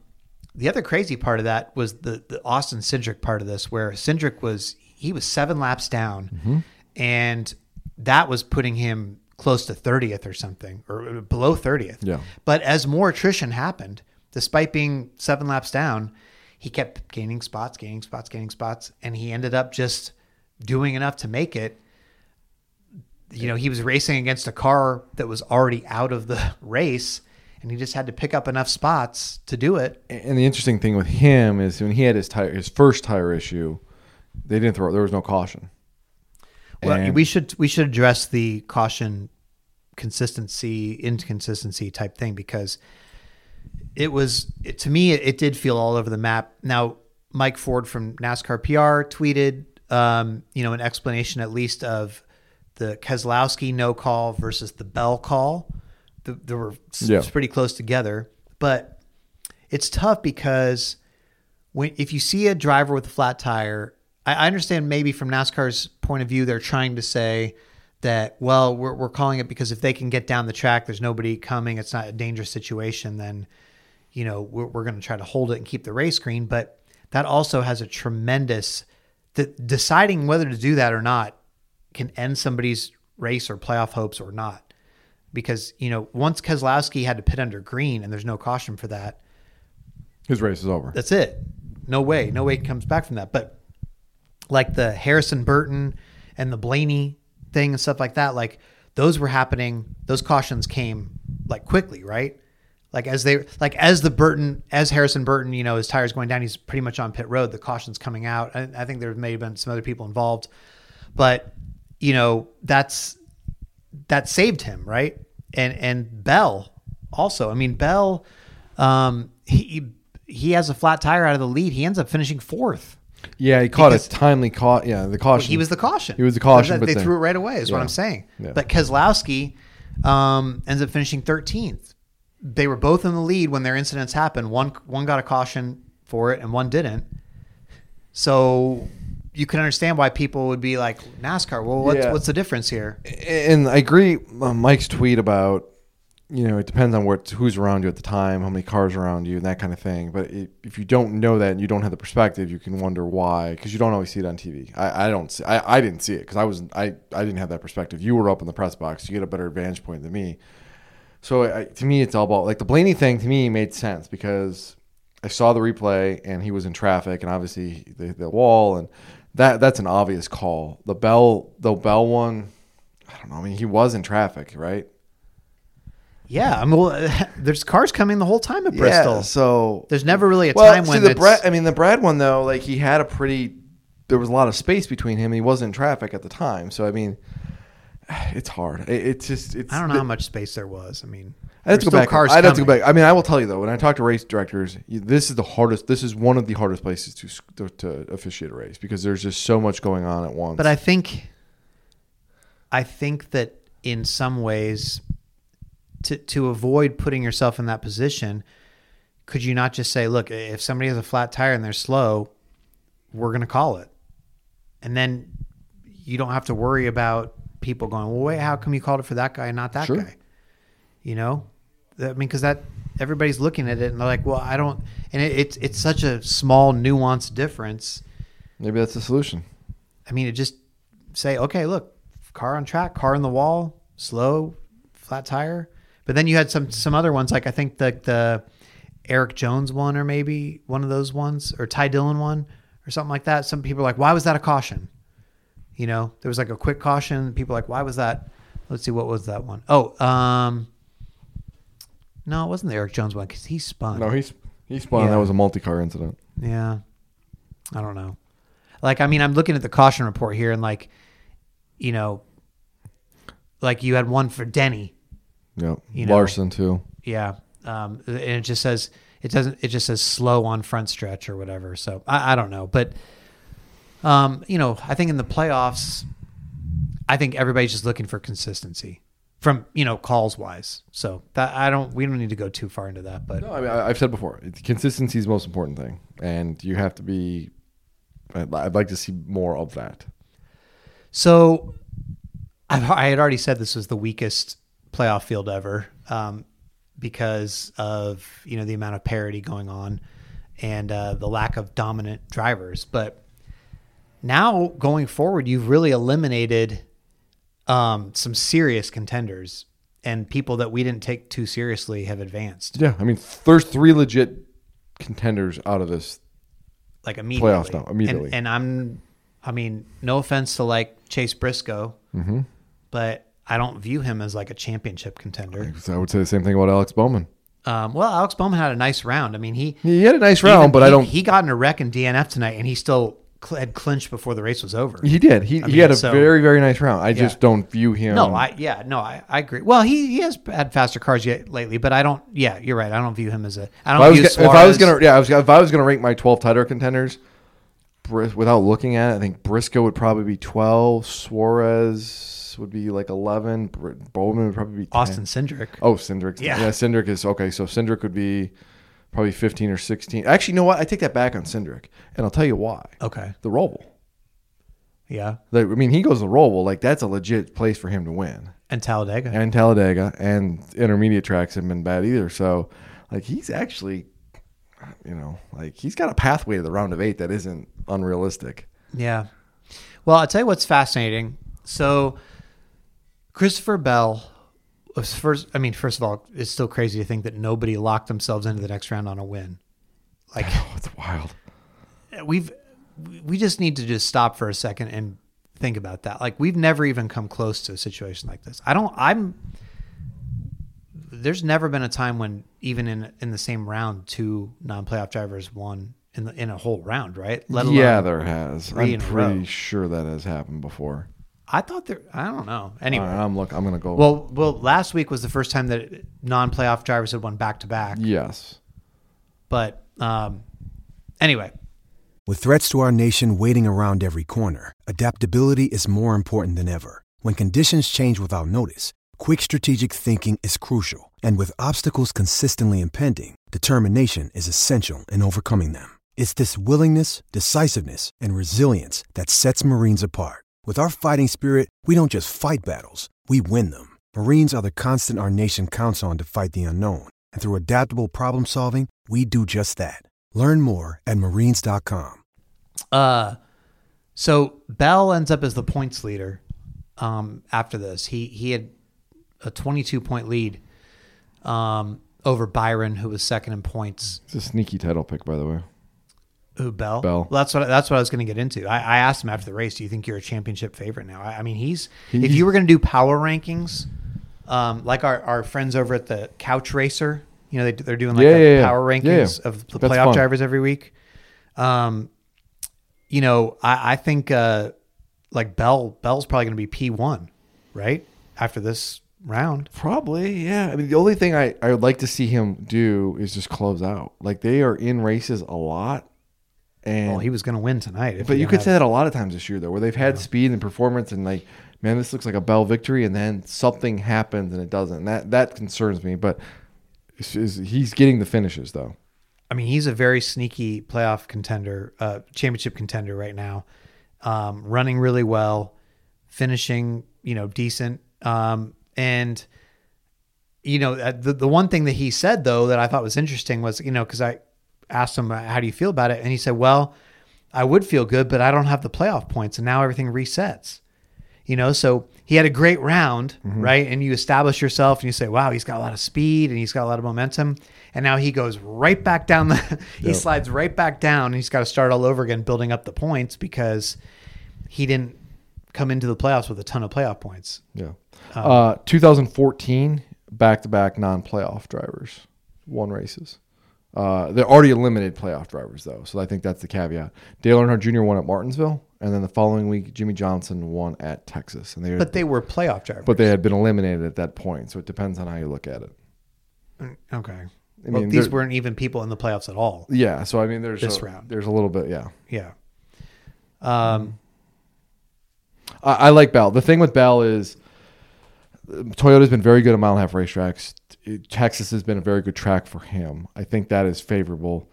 the other crazy part of that was the the Austin Cindric part of this, where Cindric was he was seven laps down, Mm-hmm. and that was putting him close to 30th or something, or below 30th. Yeah. But as more attrition happened, despite being seven laps down, he kept gaining spots, gaining spots, gaining spots, and he ended up just doing enough to make it. You know, he was racing against a car that was already out of the <laughs> race, and he just had to pick up enough spots to do it. And the interesting thing with him is when he had his tire, his first tire issue, they didn't throw. There was no caution. Well, And- we should we should address the caution consistency inconsistency type thing because it was it, to me it, it did feel all over the map. Now Mike Forde from NASCAR PR tweeted, um, you know, an explanation at least of the Keselowski no call versus the Bell call. The, they were Yeah. pretty close together, but it's tough because when if you see a driver with a flat tire, I, I understand maybe from NASCAR's point of view, they're trying to say that well, we're we're calling it because if they can get down the track, there's nobody coming, it's not a dangerous situation, then you know we're, we're going to try to hold it and keep the race green. But that also has a tremendous the, deciding whether to do that or not can end somebody's race or playoff hopes or not. Because you know once Keselowski had to pit under green and there's no caution for that, His race is over. that's it. No way. No way he comes back from that. But like the Harrison Burton and the Blaney thing and stuff like that, like those were happening. Those cautions came like quickly, right? Like as they like as the Burton as Harrison Burton, you know, his tires going down, he's pretty much on pit road. The caution's coming out. I, I think there may have been some other people involved, but you know that's that saved him, right? And and Bell also. I mean, Bell, um, he he has a flat tire out of the lead. He ends up finishing fourth. Yeah, he caught Because- a timely caught. Yeah, the caution. He was the caution. He was the caution, They, but they then- threw it right away. Is what I'm saying. Yeah. But Keselowski um, ends up finishing 13th. They were both in the lead when their incidents happened. One one got a caution for it, and one didn't. So you can understand why people would be like NASCAR. Well, what's Yeah. what's the difference here? and I agree. Uh, Mike's tweet about you know it depends on what who's around you at the time, how many cars around you, and that kind of thing. But it, if you don't know that and you don't have the perspective, you can wonder why because you don't always see it on TV. I, I don't see. I, I didn't see it because I was I I didn't have that perspective. You were up in the press box. You get a better advantage point than me. So I, to me, it's all about like the Blaney thing. To me, made sense because I saw the replay and he was in traffic, and obviously the, the wall, and that that's an obvious call. The Bell, the Bell one, I don't know. I mean, he was in traffic, right? Yeah, I mean, well, there's cars coming the whole time at Bristol. Yeah, so There's never really a well, time see when the Brad. I mean, the Brad one though, like he had a pretty. There was a lot of space between him. He wasn't in traffic at the time, so I mean, <sighs> it's hard. It, it's just. It's I don't know how much space there was. I mean, I have to go back. Cars I'd have to go back. I mean, I will tell you though, when I talk to race directors, this is the hardest. This is one of the hardest places to to, to officiate a race because there's just so much going on at once. But I think, I think that in some ways, to to avoid putting yourself in that position, could you not just say, "Look, if somebody has a flat tire and they're slow, we're going to call it," and then you don't have to worry about people going, "Well, wait, how come you called it for that guy and not that Sure. guy?" You know, I mean, because that everybody's looking at it and they're like, "Well, I don't," and it, it's it's such a small nuanced difference. maybe that's the solution. I mean, it just say, okay, look, car on track, car in the wall, slow, flat tire. But then you had some some other ones, like I think the the Erik Jones one, or maybe one of those ones, or Ty Dillon one, or something like that. Some people are like, why was that a caution? You know, there was like a quick caution. People like, why was that? Let's see, what was that one? Oh, um, no, it wasn't the Erik Jones one because he spun. No, he's he spun. Yeah. That was a multi-car incident. Yeah. I don't know. Like, I mean, I'm looking at the caution report here and like, you know, like you had one for Denny. Yeah, You know. Larson too. Yeah. Um, and it just says, it doesn't, it just says slow on front stretch or whatever. So I, I don't know. But, um, you know, I think in the playoffs, I think everybody's just looking for consistency from, you know, calls wise. So that I don't, we don't need to go too far into that, but No, I mean, I- I've said before, consistency is the most important thing, and you have to be. I'd, I'd like to see more of that. So I, I had already said this was the weakest playoff field ever um, because of you know the amount of parity going on and uh, the lack of dominant drivers. But now going forward, you've really eliminated um, some serious contenders and people that we didn't take too seriously have advanced Yeah, I mean, there's three legit contenders out of this. like immediately. Playoffs now, immediately. And, and I'm, I mean, no offense to like Chase Briscoe, Mm-hmm. but I don't view him as like a championship contender. I would say the same thing about Alex Bowman. Um, well, Alex Bowman had a nice round. I mean, he He had a nice even- round, but I don't. He got in a wreck in DNF tonight, and he still had clinched before the race was over. He did. He, I he mean, had a so- very very nice round. I just don't view him. No, I yeah, no, I, I agree. Well, he he has had faster cars yet lately, but I don't. Yeah, you're right. I don't view him as a. I don't I was, if I was gonna, yeah, I was, if I was gonna rank my twelve title contenders, Bris, without looking at it, I think Briscoe would probably be twelve. Suarez would be like eleven. Br- Bowman would probably be 10. Austin Cindric. Oh, Cindric. Yeah. Yeah. Cindric is okay. So Cindric would be probably fifteen or sixteen. Actually, you know what? I take that back on Cindric, and I'll tell you why. Okay. The Roval. Yeah, Like, I mean, he goes to the Roval. Like that's a legit place for him to win. and Talladega. and Talladega and intermediate tracks haven't been bad either. So, like, he's actually, you know, like he's got a pathway to the round of eight that isn't unrealistic. Yeah. Well, I'll tell you what's fascinating. So, Christopher Bell Uh, first. I mean, first of all, it's still crazy to think that nobody locked themselves into the next round on a win. Like <laughs> Oh, it's wild. we've, we just need to just stop for a second and think about that. Like we've never even come close to a situation like this. I don't. I'm. There's never been a time when even in in the same round, two non-playoff drivers won in the in a whole round, right? Let alone yeah, there has. I'm pretty sure that has happened before. I thought there. I don't know. Anyway, All right, I'm look. I'm gonna go. Well, well, last week was the first time that non-playoff drivers had won back to back. yes. But um, anyway, With threats to our nation waiting around every corner, adaptability is more important than ever. When conditions change without notice, quick strategic thinking is crucial. And with obstacles consistently impending, determination is essential in overcoming them. It's this willingness, decisiveness, and resilience that sets Marines apart. With our fighting spirit, we don't just fight battles, we win them. Marines are the constant our nation counts on to fight the unknown. And through adaptable problem solving, we do just that. Learn more at marines.com. uh, so Bell ends up as the points leader. Um, after this, he he had a 22 point lead um, over Byron, who was second in points. It's a sneaky title pick, by the way. Who Bell? Bell. Well, that's what that's what I was going to get into. I, I asked him after the race, "Do you think you're a championship favorite now?" I, I mean, he's if you were going to do power rankings, um, like our, our friends over at the Couch Racer, you know, they, they're doing like Yeah, the yeah, power Yeah, rankings of the That's playoff fun. drivers every week. Um, you know, I, I think uh, like Bell Bell's probably going to be P one, right after this round. Probably, yeah. I mean, the only thing I, I would like to see him do is just close out. Like they are in races a lot, and Well, he was going to win tonight. But you could say that a lot of times this year, though, where they've had speed and performance, and like, man, this looks like a Bell victory, and then something happens and it doesn't. And that that concerns me. But he's getting the finishes, though. I mean, he's a very sneaky playoff contender, uh, championship contender right now. Um, running really well, finishing, you know, decent. Um, and you know, uh, the the one thing that he said though that I thought was interesting was, you know, because I asked him how do you feel about it, and he said, well, I would feel good, but I don't have the playoff points, and now everything resets. You know, so he had a great round, right? And you establish yourself and you say, wow, he's got a lot of speed and he's got a lot of momentum. And now he goes right back down the, <laughs> he slides right back down and he's got to start all over again, building up the points because he didn't come into the playoffs with a ton of playoff points. Yeah. Um, uh, 2014, back to back non playoff drivers won races. Uh, they're already eliminated playoff drivers, though. So I think that's the caveat. Dale Earnhardt Jr. won at Martinsville. And then the following week, Jimmie Johnson won at Texas. And they, But they were playoff drivers. but they had been eliminated at that point. So it depends on how you look at it. okay. I well, mean, these weren't even people in the playoffs at all. Yeah. So I mean, there's This a, round. there's a little bit. Yeah. Yeah. Um, I, I like Bell. The thing with Bell is Toyota's been very good at mile and a half racetracks. Texas has been a very good track for him. I think that is favorable.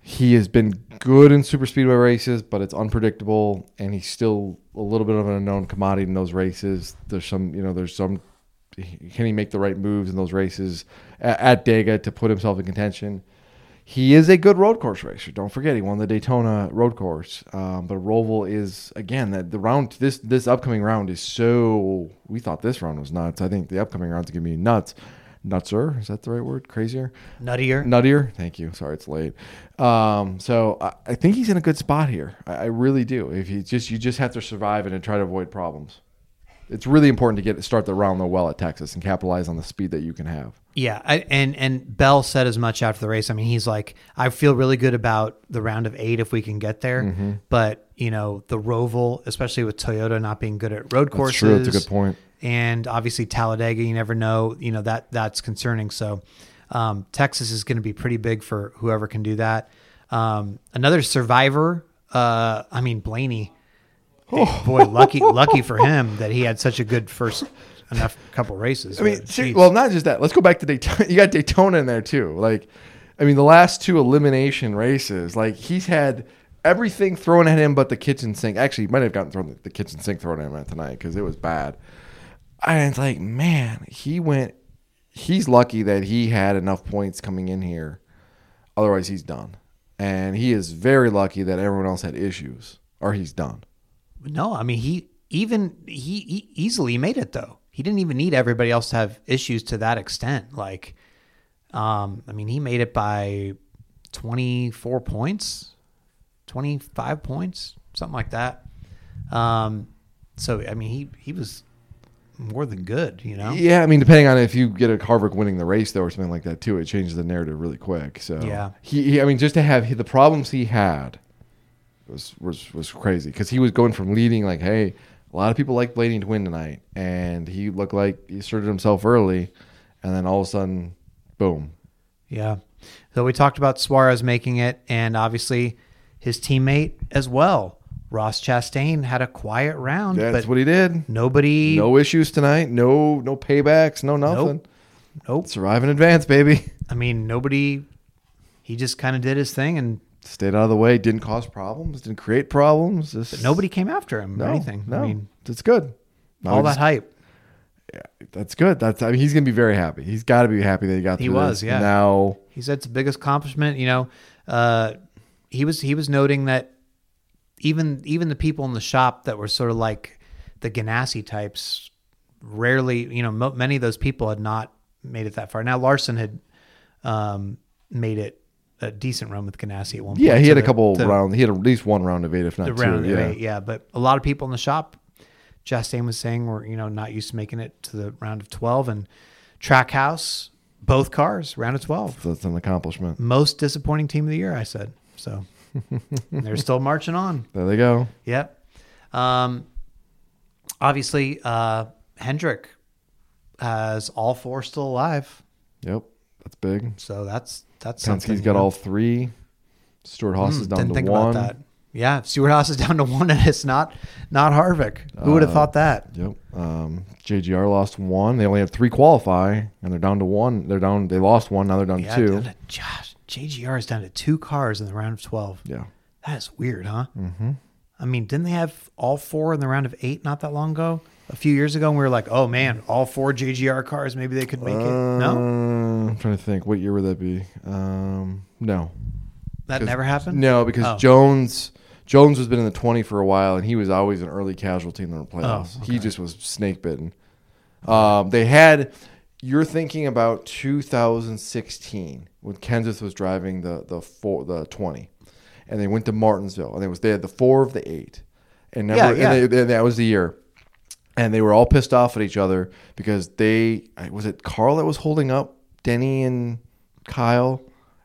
He has been good in super speedway races, but it's unpredictable, and he's still a little bit of an unknown commodity in those races. There's some, you know, there's some. Can he make the right moves in those races at, at Dega to put himself in contention? He is a good road course racer. Don't forget, he won the Daytona road course. Um, but Roval is again that the round this this upcoming round is so. We thought this round was nuts. I think the upcoming round's gonna be nuts. Nutser is that the right word? Crazier, nuttier. nuttier. Thank you. Sorry, it's late. Um, so I, I think he's in a good spot here. I, I really do. If he just you just have to survive it and try to avoid problems. It's really important to get start the round though well at Texas and capitalize on the speed that you can have. Yeah, I, and and Bell said as much after the race. I mean, he's like, I feel really good about the round of eight if we can get there. Mm-hmm. But you know, the Roval, especially with Toyota not being good at road courses, true. That's a good point. And obviously Talladega, you never know. You know that that's concerning. So um, Texas is going to be pretty big for whoever can do that. Um, another survivor. Uh, I mean Blaney. Oh. Boy, lucky lucky for him that he had such a good first enough couple races. I mean, geez. well, not just that. Let's go back to Daytona. <laughs> You got Daytona in there too. Like, I mean, the last two elimination races, like he's had everything thrown at him but the kitchen sink. Actually, he might have gotten thrown the kitchen sink thrown at him tonight because it was bad. And it's like, man, he went. He's lucky that he had enough points coming in here. Otherwise, he's done. And he is very lucky that everyone else had issues, or he's done. No, I mean he even he, he easily made it though. He didn't even need everybody else to have issues to that extent. Like, um, I mean, he made it by twenty four points, twenty five points, something like that. Um, so I mean, he he was more than good, you know. Yeah, I mean, depending on if you get a Harvick winning the race though, or something like that too, it changes the narrative really quick. So Yeah. he, he I mean, just to have the problems he had was was was crazy because he was going from leading like, hey, a lot of people like Blaney to win tonight, and he looked like he asserted himself early, and then all of a sudden, boom. Yeah. So we talked about Suarez making it, and obviously his teammate as well. Ross Chastain had a quiet round, That's what he did. nobody. No issues tonight. No no paybacks. No nothing. Nope. Survive in advance, baby. I mean, nobody. He just kind of did his thing, and Stayed out of the way. Didn't cause problems. Didn't create problems. Just, nobody came after him no, or anything. No, I mean, it's good. No, all just- that hype. Yeah. That's good. That's I mean he's gonna be very happy. He's got to be happy that he got. He through was, this. yeah. Now He said it's the biggest accomplishment. You know, uh, he was he was noting that even even the people in the shop that were sort of like the Ganassi types, rarely, you know, mo- many of those people had not made it that far. Now Larson had um, made it a decent run with Ganassi at one point. yeah, he had a the- couple to rounds. He had at least one round of eight, if not the two. round of yeah. eight, yeah. But a lot of people in the shop, Chastain was saying, were you know not used to making it to the round of twelve, and Trackhouse, both cars, round of twelve. That's an accomplishment. Most disappointing team of the year, I said. So <laughs> they're still marching on. There they go. Yep. Um, obviously, uh, Hendrick has all four still alive, Yep, that's big. so that's that's. Penske's got all three. Stewart-Haas Hmm, is down didn't to think one. about that. Yeah, Stewart-Haas is down to one, <laughs> and it's not not Harvick. Who Uh, would have thought that? Yep. Um, JGR lost one. They only have three qualify, and they're down to one. They're down. They lost one. Now they're down Yeah, to two. to- Josh, JGR is down to two cars in the round of twelve. Yeah. That is weird, huh? Mm-hmm. I mean, didn't they have all four in the round of eight not that long ago? A few years ago, and we were like, "Oh man, all four JGR cars, maybe they could make it." No, Uh, I'm trying to think. What year would that be? Um, no. that 'cause- never happened. No, because Oh. Jones Jones has been in the 20 for a while, and he was always an early casualty in the playoffs. Oh, He just was snake bitten. Um, they had. You're thinking about 2016 when Kenseth was driving the the four, the 20, and they went to Martinsville, and it was they had the four of the eight, and never, Yeah, yeah. And, they, and that was the year. And they were all pissed off at each other because they was it Carl that was holding up Denny and Kyle,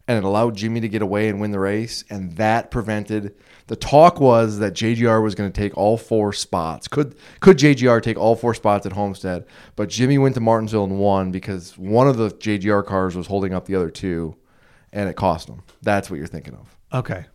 and it allowed Jimmie to get away and win the race, and that prevented. The talk was that JGR was going to take all four spots. Could could JGR take all four spots at Homestead? But Jimmie went to Martinsville and won because one of the JGR cars was holding up the other two, and it cost him. That's what you're thinking of. Okay.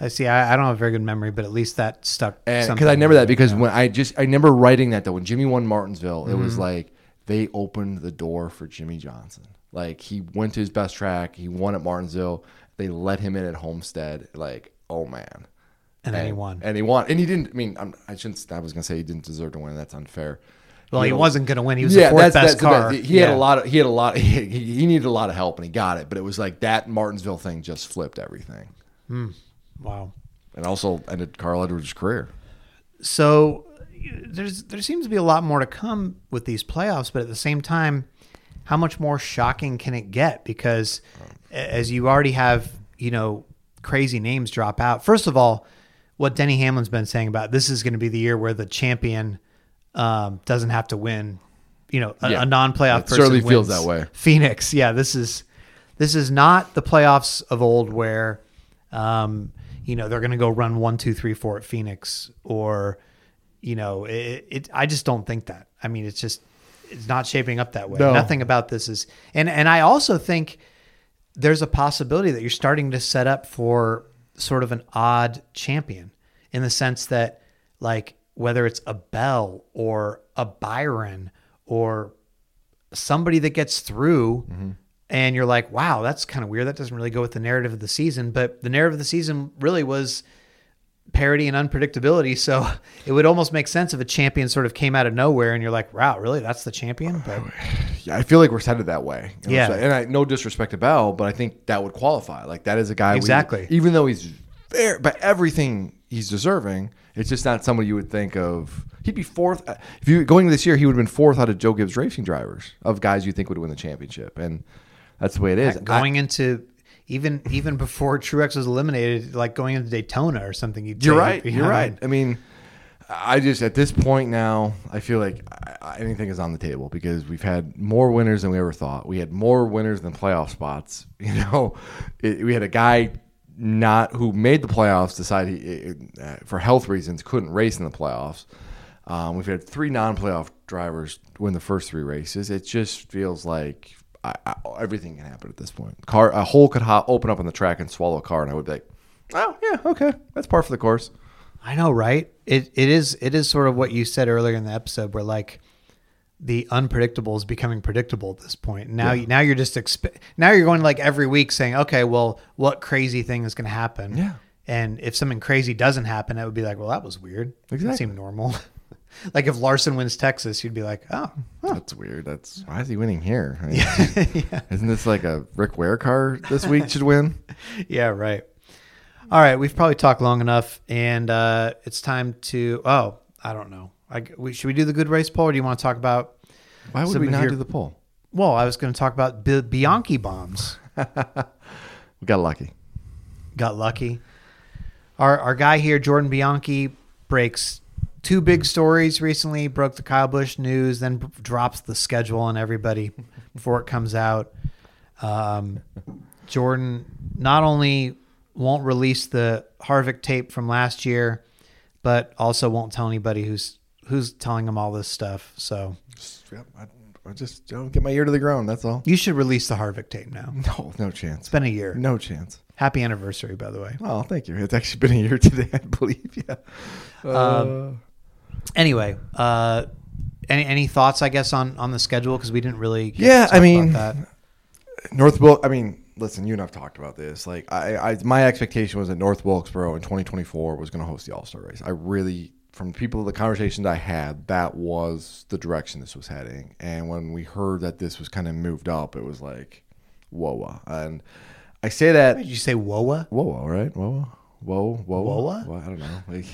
I see. I, I don't have a very good memory, but at least that stuck. because I remember that because when I just I remember writing that though when Jimmie won Martinsville, it was mm-hmm. like they opened the door for Jimmie Johnson. Like he went to his best track, he won at Martinsville. They let him in at Homestead. Like oh man, and then he won. and he won, and he didn't. I mean, I'm, I shouldn't. I was gonna say he didn't deserve to win. That's unfair. well, he know, wasn't going to win. He was the fourth best the car. He had a lot of he had a lot. <laughs> He, he needed a lot of help, and he got it. But it was like that Martinsville thing just flipped everything, hmm. Wow. and also ended Carl Edwards' career. So there's there seems to be a lot more to come with these playoffs, but at the same time, how much more shocking can it get? Because as you already have, you know, crazy names drop out. First of all, what Denny Hamlin's been saying about this is going to be the year where the champion um, doesn't have to win. You know, a, Yeah. a non-playoff It person certainly feels that way. Phoenix, yeah, this is this is not the playoffs of old where, um, you know, they're going to go run one, two, three, four at Phoenix, or, you know, it, it. I just don't think that. I mean, it's just it's not shaping up that way. No. Nothing about this is, and and I also think there's a possibility that you're starting to set up for sort of an odd champion in the sense that like whether it's a Bell or a Byron or somebody that gets through mm-hmm. And you're like, wow, that's kind of weird. That doesn't really go with the narrative of the season. But the narrative of the season really was parity and unpredictability. So <laughs> it would almost make sense if a champion sort of came out of nowhere and you're like, wow, really? That's the champion? But <sighs> Yeah, I feel like we're headed that way. You know, Yeah. and I no disrespect to Bell, but I think that would qualify. Like that is a guy we- Exactly. even though he's fair, but everything he's deserving, it's just not somebody you would think of. He'd be fourth uh, if you going this year. He would have been fourth out of Joe Gibbs racing drivers of guys you think would win the championship, and that's the way it is. going into even even before Truex was eliminated, like going into Daytona or something. You'd You're right. You're right. I mean, I just at this point now, I feel like I, I- anything is on the table because we've had more winners than we ever thought. We had more winners than playoff spots. <laughs> You know, it, we had a guy not who made the playoffs decide he, uh, for health reasons couldn't race in the playoffs. Um, we've had three non-playoff drivers win the first three races. It just feels like I, I, everything can happen at this point. Car, a hole could hop, open up on the track and swallow a car, and I would be like, "Oh yeah, okay, that's par for the course." I know, right? It it is it is sort of what you said earlier in the episode, where like the unpredictable is becoming predictable at this point. Now you now you're just expe- now you're going like every week saying, okay, well, what crazy thing is going to happen? Yeah. And if something crazy doesn't happen, it would be like, well, that was weird. That seemed normal. <laughs> like if Larson wins Texas, you'd be like, oh, That's weird. That's why is he winning here? I mean, <laughs> Isn't this like a Rick Ware car this week should win? <laughs> Yeah, right. All right, we've probably talked long enough, and uh, it's time to. Oh, I don't know. I, we, should we do the good race poll, or do you want to talk about? Why would we not your- do the poll? Well, I was going to talk about B- Bianchi bombs. <laughs> We got lucky. Got lucky. Our our guy here, Jordan Bianchi, breaks two big stories recently. Broke the Kyle Busch news, then b- drops the schedule on everybody before it comes out. Um, Jordan not only won't release the Harvick tape from last year, but also won't tell anybody who's who's telling him all this stuff. So Yep, I, I just don't get my ear to the ground. That's all. you should release the Harvick tape now. <laughs> No, no chance. It's been a year. No chance. Happy anniversary, by the way. Oh, thank you. It's actually been a year <laughs> today, I believe. Yeah. Um, anyway, uh, any any thoughts? I guess on on the schedule because we didn't really. Get Yeah, to talk I mean- that. North. I mean, listen, you and I've talked about this. Like, I, I my expectation was that North Wilkesboro in 2024 was going to host the All Star race. I really, from people, the conversations I had, that was the direction this was heading. And when we heard that this was kind of moved up, it was like, whoa. And I say that Did you say WOA? whoa, whoa, right? Whoa, whoa, whoa, whoa? Well, I don't know. Like,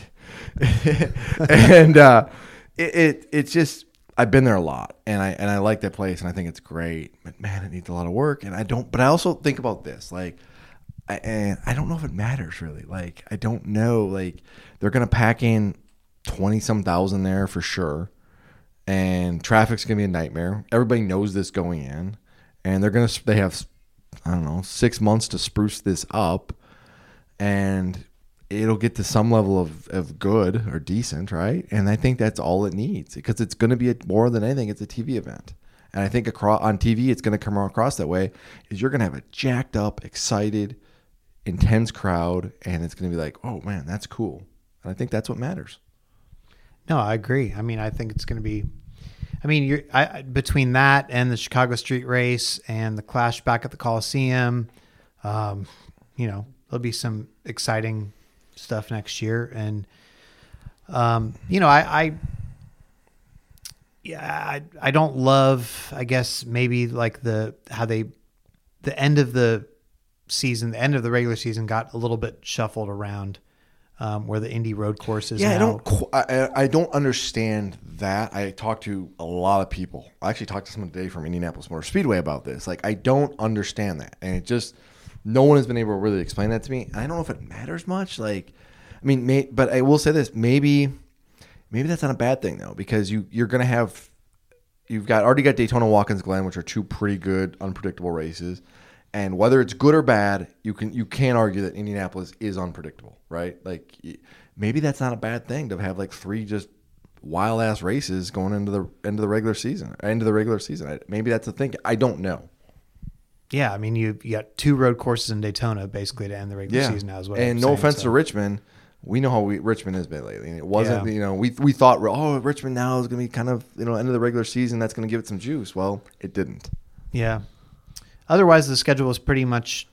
<laughs> and uh, it, it it's just I've been there a lot, and I and I like that place, and I think it's great. But man, it needs a lot of work, and I don't. But I also think about this, like. I, and I don't know if it matters really. Like, I don't know. Like, they're gonna pack in twenty some thousand there for sure, and traffic's gonna be a nightmare. Everybody knows this going in, and they're gonna. They have, I don't know, six months to spruce this up, and it'll get to some level of, of good or decent, right? And I think that's all it needs because it's going to be a, more than anything. It's a TV event, and I think across on TV, it's going to come across that way. Is you're going to have a jacked up, excited, intense crowd, and it's going to be like, oh man, that's cool. And I think that's what matters. No, I agree. I mean, I think it's going to be. I mean, you're I, between that and the Chicago Street Race and the Clash back at the Coliseum, um, you know, there'll be some exciting stuff next year. And um, you know, I, I yeah, I, I don't love. I guess maybe like the how they the end of the season, the end of the regular season got a little bit shuffled around. Um, where the Indy road courses Yeah, now. I don't. I, I- I don't understand that. I talked to a lot of people. I actually talked to someone today from Indianapolis Motor Speedway about this. Like, I don't understand that, and it just no one has been able to really explain that to me. I don't know if it matters much. Like, I mean, may, but I will say this: maybe maybe that's not a bad thing though, because you you're gonna have you've got already got Daytona Watkins Glen, which are two pretty good unpredictable races. And whether it's good or bad, you can you can't argue that Indianapolis is unpredictable, right? Like maybe that's not a bad thing to have like three just wild ass races going into the into the regular season, into the regular season. Maybe that's a thing. I don't know. Yeah, I mean you you got two road courses in Daytona basically to end the regular season now as well. And no offense to Richmond, we know how we, Richmond has been lately. And it wasn't, Yeah. you know, we we thought, oh, Richmond now is going to be kind of, you know, end of the regular season. That's going to give it some juice. Well, it didn't. Yeah. Otherwise, the schedule was pretty much,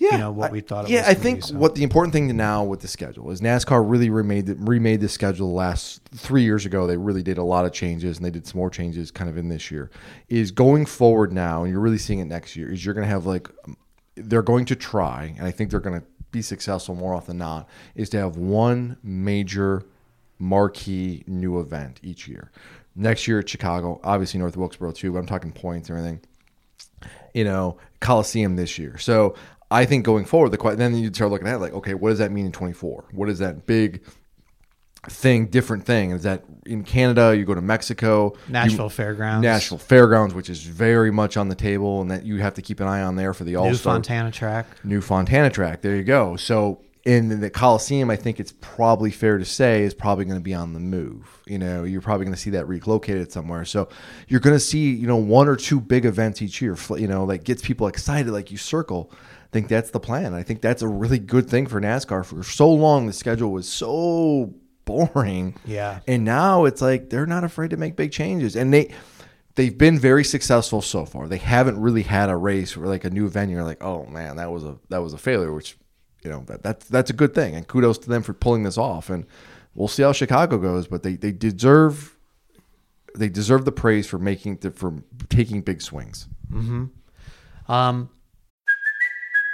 Yeah, you know, what I- we thought. It yeah, I think be, so. what the important thing to now with the schedule is NASCAR really remade the, remade the schedule the last three years ago. They really did a lot of changes, and they did some more changes kind of in this year. Is going forward now, and you're really seeing it next year. Is you're going to have like um, they're going to try, and I think they're going to be successful more often than not. Is to have one major marquee new event each year. Next year at Chicago, obviously North Wilkesboro too, but I'm talking points and everything you know, Coliseum this year. So I think going forward, the then you start looking at it like, okay, what does that mean in 24? What is that big thing, different thing? Is that in Canada? You go to Mexico, Nashville you- Fairgrounds. Nashville Fairgrounds, which is very much on the table, and that you have to keep an eye on there for the All New Fontana track. New Fontana track. There you go. So in the Coliseum, I think it's probably fair to say is probably going to be on the move. You know, you're probably going to see that relocated somewhere. So you're going to see, you know, one or two big events each year. You know, like gets people excited, like you circle. I think that's the plan. I think that's a really good thing for NASCAR. For so long, the schedule was so boring. Yeah. And now it's like they're not afraid to make big changes, and they they've been very successful so far. They haven't really had a race or like a new venue. Like, oh man, that was a that was a failure. Which you know that that's that's a good thing, and kudos to them for pulling this off. And we'll see how Chicago goes, but they they deserve they deserve the praise for making for taking big swings. Um,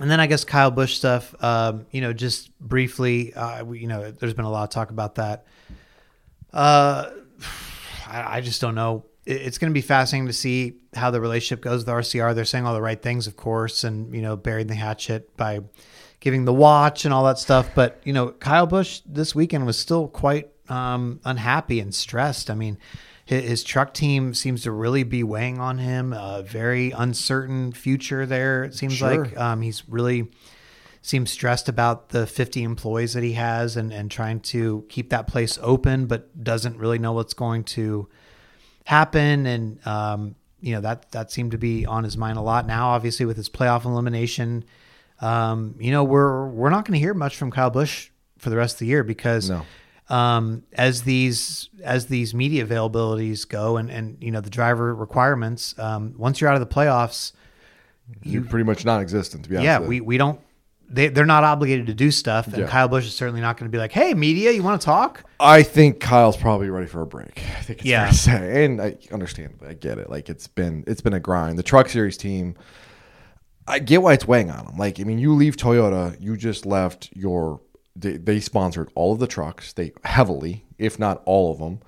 And then I guess Kyle Busch stuff. Um, you know, just briefly, uh, you know, there's been a lot of talk about that. Uh, <sighs> I, I just don't know. It- It's going to be fascinating to see how the relationship goes with RCR. They're saying all the right things, of course, and you know, burying the hatchet by giving the watch and all that stuff. But you know, Kyle Busch this weekend was still quite um, unhappy and stressed. I mean, his, his truck team seems to really be weighing on him. A very uncertain future there. It seems Sure. like um, he's really seems stressed about the 50 employees that he has and, and trying to keep that place open, but doesn't really know what's going to happen. And, um, you know, that, that seemed to be on his mind a lot now, obviously with his playoff elimination. Um, you know, we're, we're not going to hear much from Kyle Busch for the rest of the year because, No. Um, as these, as these media availabilities go and, and, you know, the driver requirements, um, once you're out of the playoffs, You're pretty much non-existent, to be honest. yeah, we, we don't. They, they're not obligated to do stuff, and Yeah. Kyle Busch is certainly not going to be like, "Hey, media, you want to talk?" I think Kyle's probably ready for a break. <laughs> I think it's Yeah. fair to say, and I understand. I get it. Like it's been it's been a grind. The Truck Series team, I get why it's weighing on them. Like I mean, you leave Toyota, you just left your. They, they sponsored all of the trucks. They heavily, if not all of them.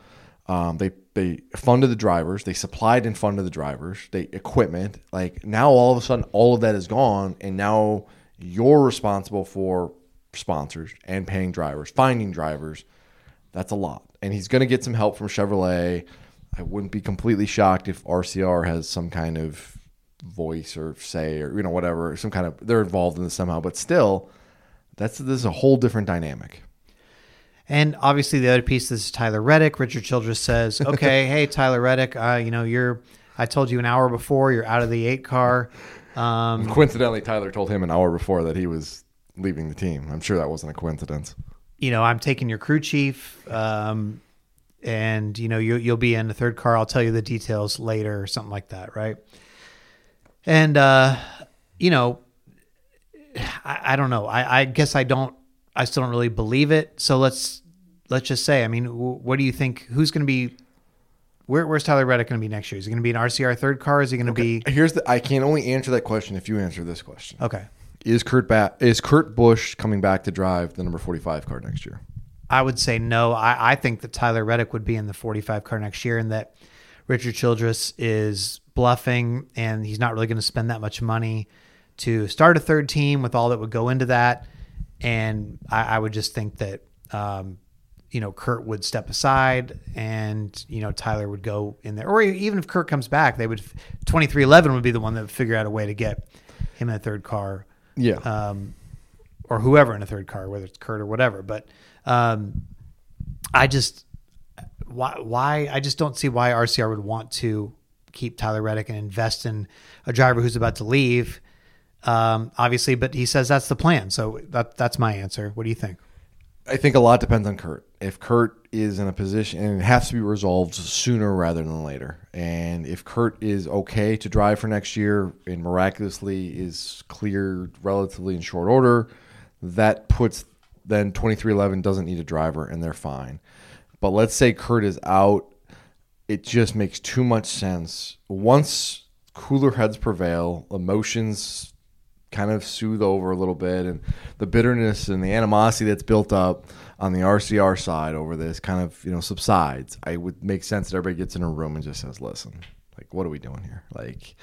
Um, they they funded the drivers. They supplied and funded the drivers. They equipment. Like now, all of a sudden, all of that is gone, and now you're responsible for sponsors and paying drivers, finding drivers. That's a lot. And he's going to get some help from Chevrolet. I wouldn't be completely shocked if RCR has some kind of voice or say or you know whatever, some kind of they're involved in this somehow, but still that's this is a whole different dynamic. And obviously, the other piece is Tyler Reddick. Richard Childress says, <laughs> "Okay, hey Tyler Reddick, uh, you know you're. I told you an hour before you're out of the eight car. Um, Coincidentally, Tyler told him an hour before that he was leaving the team. I'm sure that wasn't a coincidence. you know, I'm taking your crew chief, um, and you know you, you'll be in the third car. I'll tell you the details later, or something like that, right? And uh, you know, I, I don't know. I, I guess I don't. I still don't really believe it. So let's let's just say, I mean, wh- what do you think? Who's going to be? Where, where's Tyler Reddick going to be next year? Is he going to be an RCR third car? Is he going to be Here's the. I can only answer that question if you answer this question. okay? Is Kurt ba- is Kurt Busch coming back to drive the number forty five car next year? I would say no. I, I think that Tyler Reddick would be in the 45 car next year, and that Richard Childress is bluffing, and he's not really going to spend that much money to start a third team with all that would go into that. And I, I would just think that, um, you know, Kurt would step aside, and you know Tyler would go in there, or even if Kurt comes back, they would 23XI would be the one that would figure out a way to get him in a third car Yeah. um, or whoever in a third car, whether it's Kurt or whatever. But um, I just why why I just don't see why RCR would want to keep Tyler Reddick and invest in a driver who's about to leave. Um, obviously, but he says that's the plan. So that that's my answer. What do you think? I think a lot depends on Kurt. If Kurt is in a position, and it has to be resolved sooner rather than later. And if Kurt is okay to drive for next year and miraculously is cleared relatively in short order, that puts then 23XI doesn't need a driver and they're fine. But let's say Kurt is out, it just makes too much sense. Once cooler heads prevail, emotions kind of soothe over a little bit. And the bitterness and the animosity that's built up on the RCR side over this kind of you know subsides. I would make sense that everybody gets in a room and just says listen like what are we doing here? Like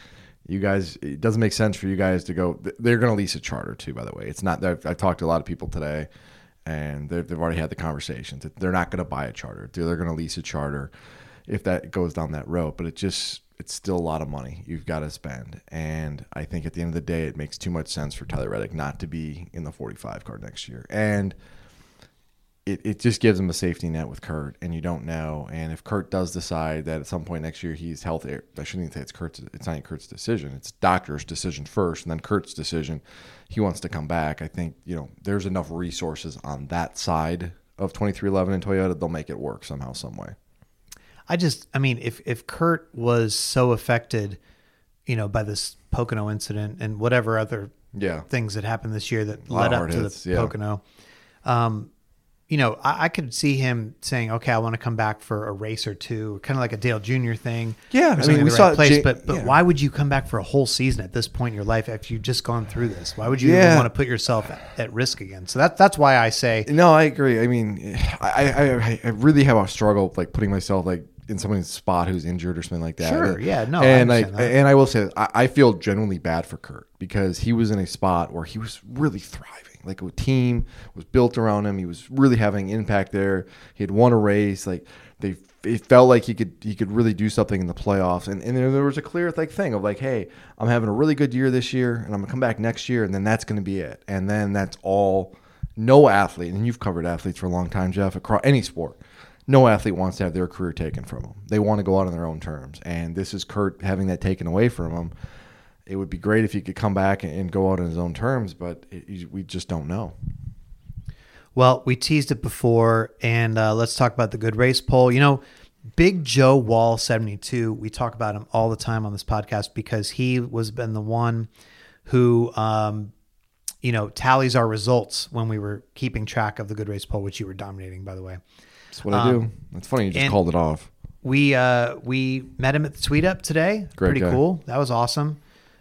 you guys it doesn't make sense for you guys to go. They're going to lease a charter too by the way. It's not I've, I've talked to a lot of people today and they've, they've already had the conversations they're not going to buy a charter. They're going to lease a charter if that goes down that road. But it just it's still a lot of money you've got to spend. And I think at the end of the day, it makes too much sense for Tyler Reddick not to be in the 45 card next year. And it, it just gives him a safety net with Kurt, and you don't know. And if Kurt does decide that at some point next year he's healthy, I shouldn't even say it's Kurt's. It's not Kurt's decision. It's doctor's decision first, and then Kurt's decision. He wants to come back. I think you know there's enough resources on that side of 23XI and Toyota. They'll make it work somehow, some way. I just, I mean, if if Kurt was so affected, you know, by this Pocono incident and whatever other Yeah. things that happened this year that led up to hits, the yeah. Pocono, um, you know, I, I could see him saying, "Okay, I want to come back for a race or two, kind of like a Dale Jr. thing." Yeah, I mean, we the saw right place. J- but but yeah. why would you come back for a whole season at this point in your life after you've just gone through this? Why would you Yeah. even want to put yourself at, at risk again? So that that's why I say No, I agree. I mean, I, I, I really have a struggle like putting myself like in someone's spot who's injured or something like that. Sure, yeah, no, I and like, that. and I will say, I, I feel genuinely bad for Kurt because he was in a spot where he was really thriving. Like a team was built around him. He was really having impact there. He had won a race. Like they, it felt like he could he could really do something in the playoffs. And and there was a clear like thing of like, hey, I'm having a really good year this year, and I'm gonna come back next year, and then that's gonna be it. And then that's all. No athlete, and you've covered athletes for a long time, Jeff, across any sport. No athlete wants to have their career taken from them. They want to go out on their own terms, and this is Kurt having that taken away from him. It would be great if he could come back and, go out on his own terms, but it, we just don't know. Well, we teased it before, and uh, let's talk about the good race poll. You know, Big Joe Wall seventy two. We talk about him all the time on this podcast because he was been the one who, um, you know, tallies our results when we were keeping track of the good race poll, which you were dominating, by the way. That's what I do. It's funny you just Um, called it off. We uh, we met him at the Tweet Up today. Great Pretty guy. cool. That was awesome.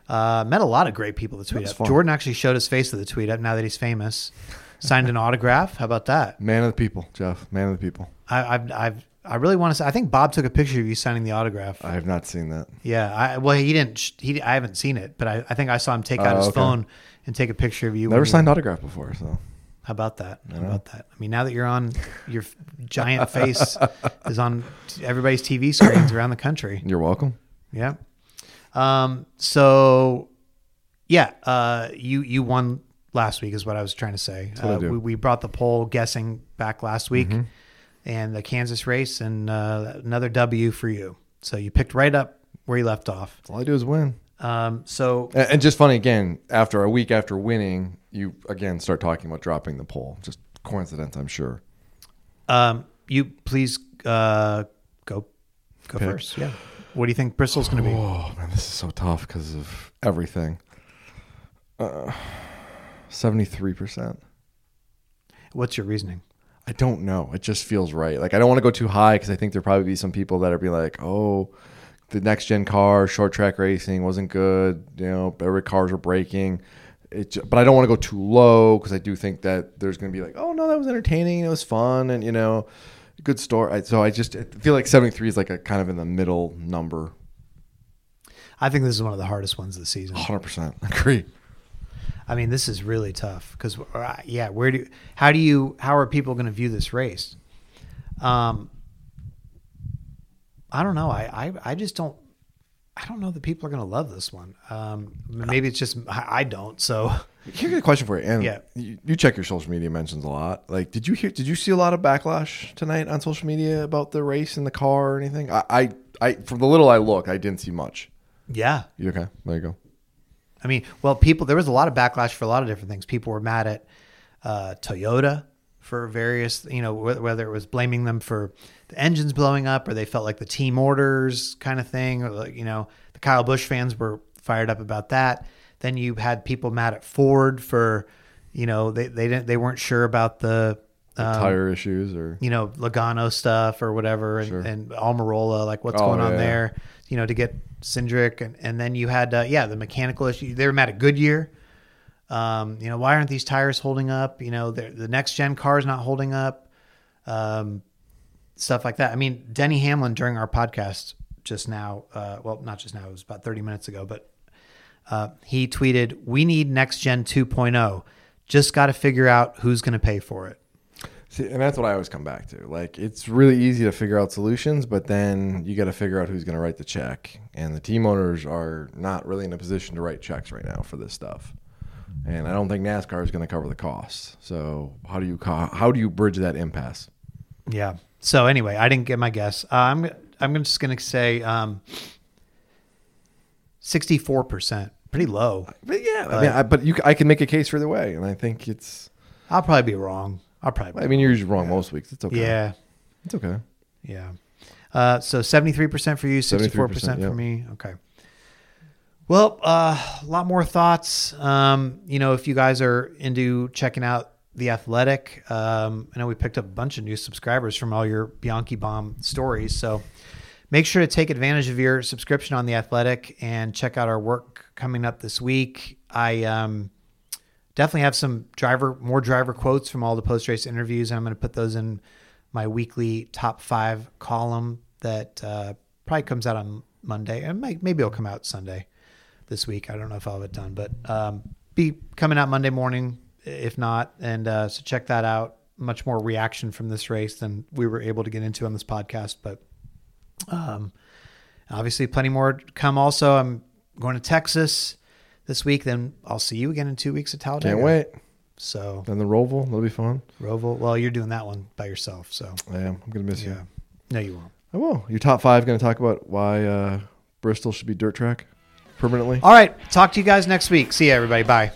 Uh, met a lot of great people at the Tweet Up. fun. Jordan actually showed his face at the Tweet Up now that he's famous. Signed an autograph. How about that? Man of the people, Jeff. Man of the people. I, I've, I've, I really want to say. I think Bob took a picture of you signing the autograph. I have not seen that. yeah. I, well, he didn't. He, I haven't seen it, but I, I think I saw him take out Oh, his okay. phone and take a picture of you. Never you- signed autograph before, so How about that? How about that? I mean, now that you're on, your <laughs> giant face is on everybody's TV screens around the country. you're welcome. Yeah. Um. So, yeah. Uh. You you won last week is what I was trying to say. Uh, we, we brought the poll guessing back last week, and the Kansas race, and uh, another W for you. So you picked right up where you left off. All I do is win. Um. So And, and just funny again, after a week after winning, you again start talking about dropping the poll. Just coincidence, I'm sure. um. You please uh go go Pick. first. Yeah. What do you think Bristol's going to be? Oh man, this is so tough because of everything. Seventy-three percent. What's your reasoning? I don't know. It just feels right. Like I don't want to go too high because I think there'll probably be some people that are be like, oh, the next gen car, short track racing wasn't good. You know, every cars are breaking. It, but I don't want to go too low because I do think that there's going to be like, oh no, that was entertaining. It was fun, and you know, good story. So I just I feel like 73 is like a kind of in the middle number. I think this is one of the hardest ones of the season. 100 percent <laughs> agree. I mean, this is really tough because, yeah, where do, how do you, how are people going to view this race? Um, I don't know. I, I, I just don't, I don't know that people are going to love this one. Um, maybe it's just I, I don't. So Here's a question for you. And Yeah. you, you check your social media mentions a lot. Like, did you hear? Did you see a lot of backlash tonight on social media about the race in the car or anything? I, I, I from the little I look, I didn't see much. yeah, You okay? There you go. I mean, well, people, there was a lot of backlash for a lot of different things. People were mad at uh, Toyota for various, you know, wh- whether it was blaming them for the engines blowing up or they felt like the team orders kind of thing. Or like, you know, the Kyle Busch fans were fired up about that. Then you had people mad at Ford for, you know, they, they didn't, they weren't sure about the, um, Tire issues or you know, Logano stuff or whatever, and, Sure. and Almirola, like what's Oh, going on yeah. there, you know, to get Cindric. And, and then you had, uh, yeah, the mechanical issue. They were mad at Goodyear. Um, you know, why aren't these tires holding up? You know, the next gen car is not holding up. Um, stuff like that. I mean, Denny Hamlin during our podcast just now, uh, well, not just now, it was about 30 minutes ago, but uh, he tweeted, We need next gen 2.0. Just got to figure out who's going to pay for it. See, and that's what I always come back to. Like, it's really easy to figure out solutions, but then you got to figure out who's going to write the check. And the team owners are not really in a position to write checks right now for this stuff. And I don't think NASCAR is going to cover the costs. So how do you how do you bridge that impasse? Yeah. So anyway, I didn't get my guess. Uh, I'm I'm just gonna say um, sixty four percent, pretty low. But yeah, I mean, I, but you, I can make a case for the way, and I think it's. I'll probably be wrong. I'll probably. I mean, you're usually wrong most weeks. It's okay. yeah, it's okay. yeah. Uh, so seventy three percent for you, sixty four percent for yeah. me. Okay. Well, uh, a lot more thoughts. Um, you know, if you guys are into checking out the Athletic, um, I know we picked up a bunch of new subscribers from all your Bianchi Bomb stories. So make sure to take advantage of your subscription on the Athletic and check out our work coming up this week. I um, definitely have some driver, more driver quotes from all the post race interviews, and I'm going to put those in my weekly top five column that uh, probably comes out on Monday, and maybe it'll come out Sunday this week. I don't know if I'll have it done, but um, be coming out Monday morning, if not. And uh, so check that out. Much more reaction from this race than we were able to get into on this podcast, but um, obviously plenty more to come. Also, I'm going to Texas this week. Then I'll see you again in two weeks at Talladega. Can't wait. So Then the Roval, that'll be fun. Roval, well, you're doing that one by yourself. So I am. I'm gonna miss yeah, you. no, you won't. I will. Your top five going to talk about why uh, Bristol should be dirt track permanently. All right, talk to you guys next week. See you, everybody. Bye.